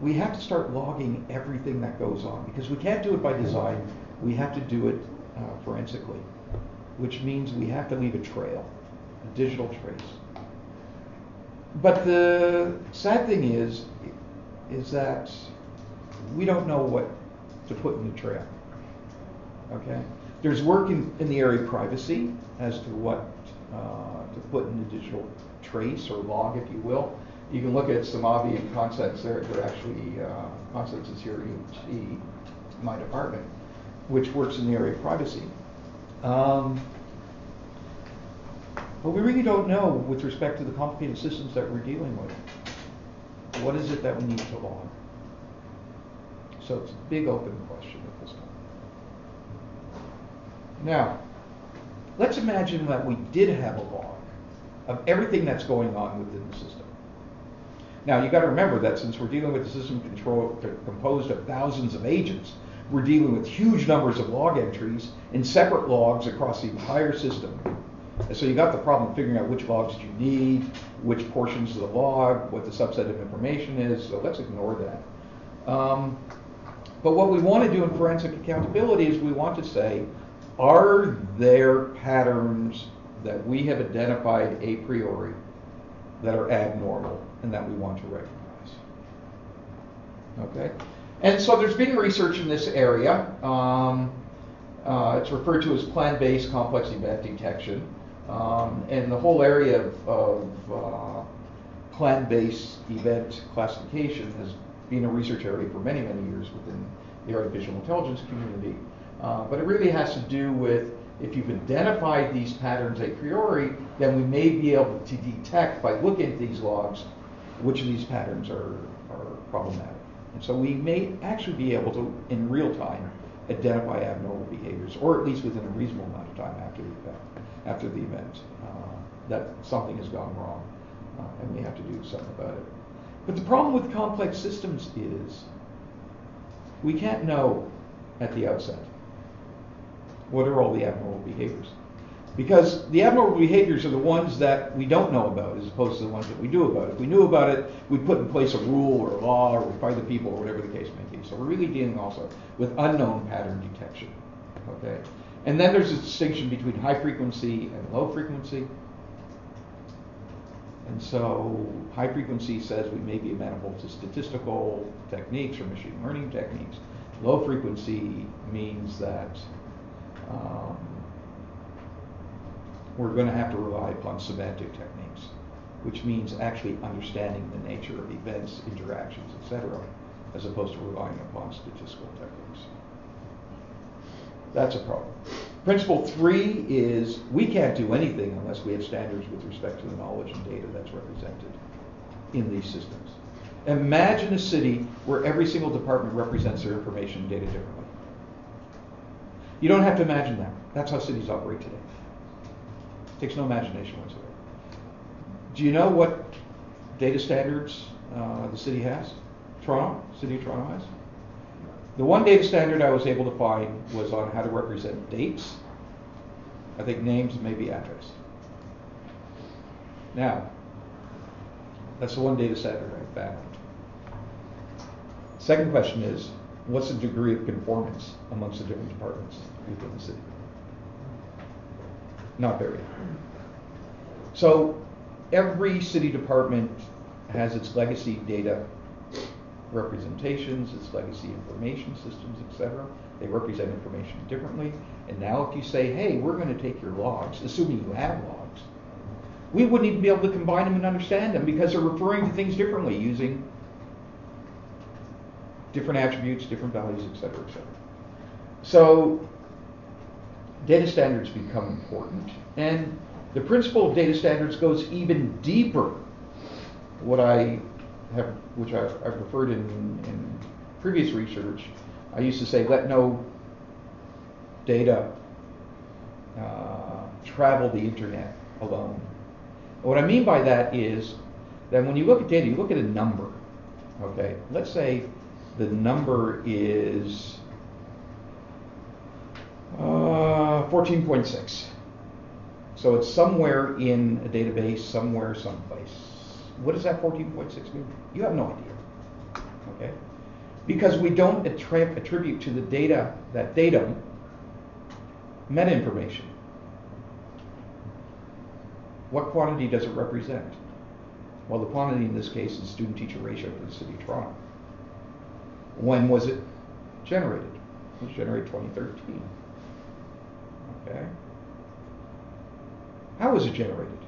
we have to start logging everything that goes on because we can't do it by design. We have to do it uh, forensically, which means we have to leave a trail, a digital trace. But the sad thing is, is that we don't know what to put in the trail. Okay? There's work in, in the area of privacy as to what uh, to put in the digital trace or log, if you will. You can look at Samavi and Consens. there they're actually, uh, is here UT, my department, which works in the area of privacy. Um, but we really don't know with respect to the complicated systems that we're dealing with. What is it that we need to log? So it's a big open question at this time. Now, let's imagine that we did have a log of everything that's going on within the system. Now, you've got to remember that since we're dealing with a system control, composed of thousands of agents, we're dealing with huge numbers of log entries in separate logs across the entire system. So you got the problem of figuring out which logs you need, which portions of the log, what the subset of information is. So let's ignore that. Um, but what we want to do in forensic accountability is we want to say, are there patterns that we have identified a priori that are abnormal and that we want to recognize? Okay? And so there's been research in this area. Um, uh, it's referred to as plan-based complex event detection. Um, and the whole area of, of uh, plan-based event classification has been a research area for many, many years within the artificial intelligence community. Uh, but it really has to do with if you've identified these patterns a priori, then we may be able to detect by looking at these logs which of these patterns are, are problematic. And so we may actually be able to, in real time, identify abnormal behaviors, or at least within a reasonable amount of time after the event, after the event uh, that something has gone wrong, uh, and we have to do something about it. But the problem with complex systems is we can't know at the outset what are all the abnormal behaviors. Because the abnormal behaviors are the ones that we don't know about as opposed to the ones that we do about. If we knew about it, we'd put in place a rule or a law or we'd find the people or whatever the case may be. So we're really dealing also with unknown pattern detection. Okay? And then there's a distinction between high frequency and low frequency. And so high frequency says we may be amenable to statistical techniques or machine learning techniques. Low frequency means that um, we're going to have to rely upon semantic techniques, which means actually understanding the nature of events, interactions, etc., as opposed to relying upon statistical techniques. That's a problem. Principle three is we can't do anything unless we have standards with respect to the knowledge and data that's represented in these systems. Imagine a city where every single department represents their information and data differently. You don't have to imagine that. That's how cities operate today. It takes no imagination whatsoever. Do you know what data standards uh, the city has? Toronto, City of Toronto has? The one data standard I was able to find was on how to represent dates. I think names, maybe address. Now, that's the one data standard I found. Second question is, what's the degree of conformance amongst the different departments within the city? Not very. So every city department has its legacy data representations, its legacy information systems, etc. They represent information differently. And now if you say, hey, we're going to take your logs, assuming you have logs, we wouldn't even be able to combine them and understand them because they're referring to things differently using different attributes, different values, etc., etc. So data standards become important. And the principle of data standards goes even deeper. What I have, which I, have referred in, in previous research, I used to say, let no data uh, travel the internet alone. what I mean by that is that when you look at data, you look at a number. Okay, let's say the number is uh, 14.6. So it's somewhere in a database, somewhere, someplace. What does that 14.6 mean? You have no idea. Okay? Because we don't attribute to the data, that datum, meta information. What quantity does it represent? Well, the quantity in this case is student teacher ratio for the city of Toronto. When was it generated? It was generated 2013. Okay? How was it generated?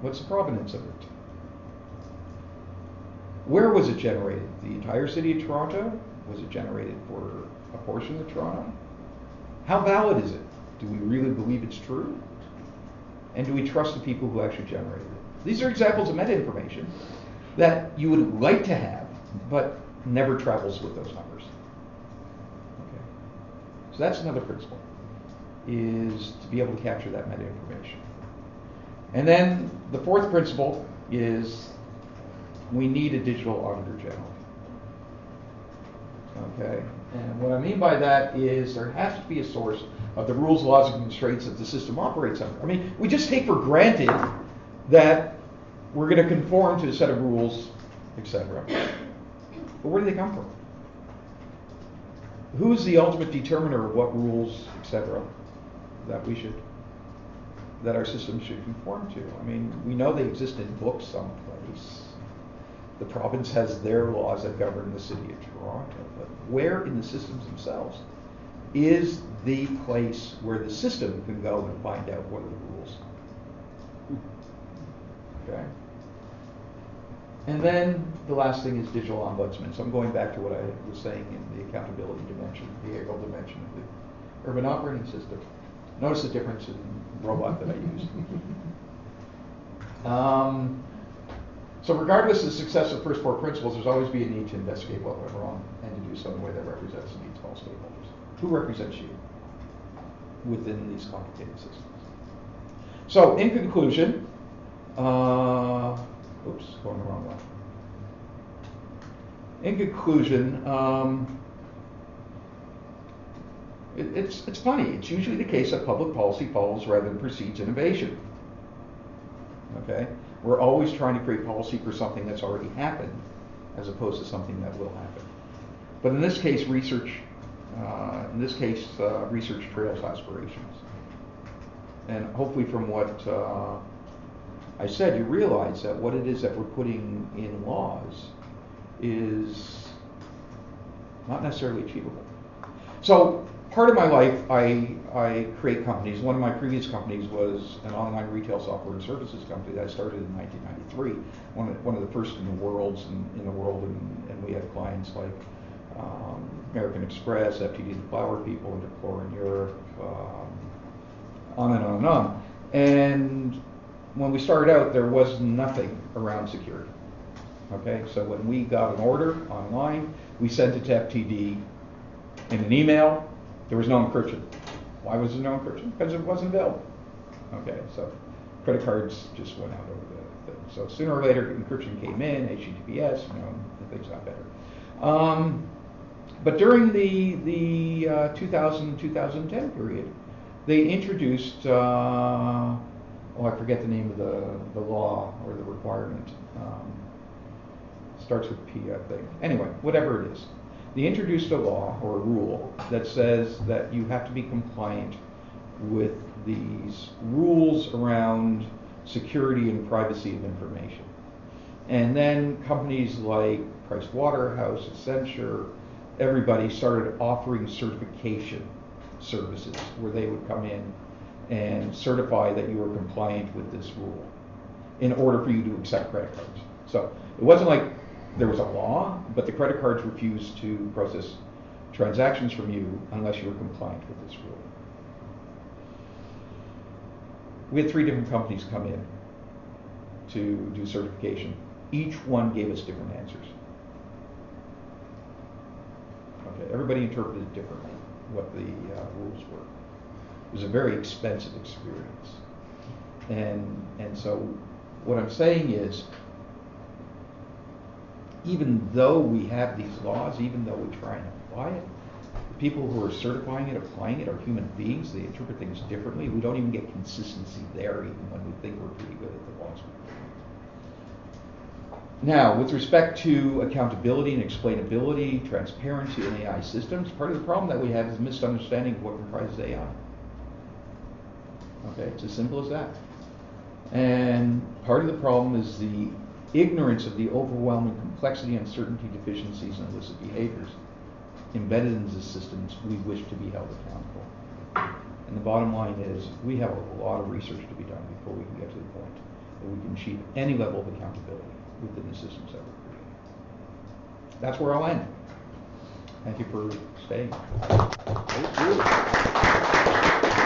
What's the provenance of it? Where was it generated? The entire city of Toronto? Was it generated for a portion of Toronto? How valid is it? Do we really believe it's true? And do we trust the people who actually generated it? These are examples of meta information that you would like to have, but never travels with those numbers. Okay. So that's another principle, is to be able to capture that meta information. And then the fourth principle is we need a digital auditor general. Okay? And what I mean by that is there has to be a source of the rules, laws, and constraints that the system operates under. I mean, we just take for granted that we're going to conform to a set of rules, etc. But where do they come from? Who's the ultimate determiner of what rules, etc., that we should, that our system should conform to? I mean, we know they exist in books someplace. The province has their laws that govern the city of Toronto, but where in the systems themselves is the place where the system can go and find out what are the rules? Okay. And then the last thing is digital ombudsman. So I'm going back to what I was saying in the accountability dimension, the behavioral dimension of the urban operating system. Notice the difference in robot that I use. [LAUGHS] Um, so regardless of the success of first four principles, there's always be a need to investigate what went wrong and to do so in a way that represents the needs of all stakeholders. Who represents you within these complicated systems? So in conclusion, uh, Oops, going the wrong way. In conclusion, um, it, it's, it's funny. It's usually the case that public policy follows rather than precedes innovation. Okay? We're always trying to create policy for something that's already happened as opposed to something that will happen. But in this case, research, uh, in this case, uh, research trails aspirations. And hopefully from what uh, I said, you realize that what it is that we're putting in laws is not necessarily achievable. So part of my life, I, I create companies. One of my previous companies was an online retail software and services company that I started in 1993. One of, one of the first in the world, in, in the world, and, and we had clients like um, American Express, FTD, the Flower People, Interflora in Europe, um, on and on and on. And when we started out, there was nothing around security. Okay, so when we got an order online, we sent it to FTD in an email. There was no encryption. Why was there no encryption? Because it wasn't available. Okay, so credit cards just went out over the thing. So sooner or later, encryption came in, HTTPS, you know, things got better. Um, but during the the uh, 2000 2010 period, they introduced uh, oh, I forget the name of the, the law or the requirement. Um, starts with P, I think. Anyway, whatever it is. They introduced a law or a rule that says that you have to be compliant with these rules around security and privacy of information. And then companies like Price Waterhouse, Accenture, everybody started offering certification services where they would come in and certify that you were compliant with this rule in order for you to accept credit cards. So it wasn't like there was a law, but the credit cards refused to process transactions from you unless you were compliant with this rule. We had three different companies come in to do certification. Each one gave us different answers. Okay, everybody interpreted differently what the uh, rules were. It was a very expensive experience. And, and so what I'm saying is, even though we have these laws, even though we try and apply it, the people who are certifying it, applying it, are human beings. They interpret things differently. We don't even get consistency there, even when we think we're pretty good at the laws. Now, with respect to accountability and explainability, transparency in AI systems, part of the problem that we have is misunderstanding of what comprises AI. Okay, it's as simple as that. And part of the problem is the ignorance of the overwhelming complexity, uncertainty, deficiencies, and illicit behaviors embedded in the systems we wish to be held accountable. And the bottom line is we have a lot of research to be done before we can get to the point that we can achieve any level of accountability within the systems that we're creating. That's where I'll end. Thank you for staying. Thank you.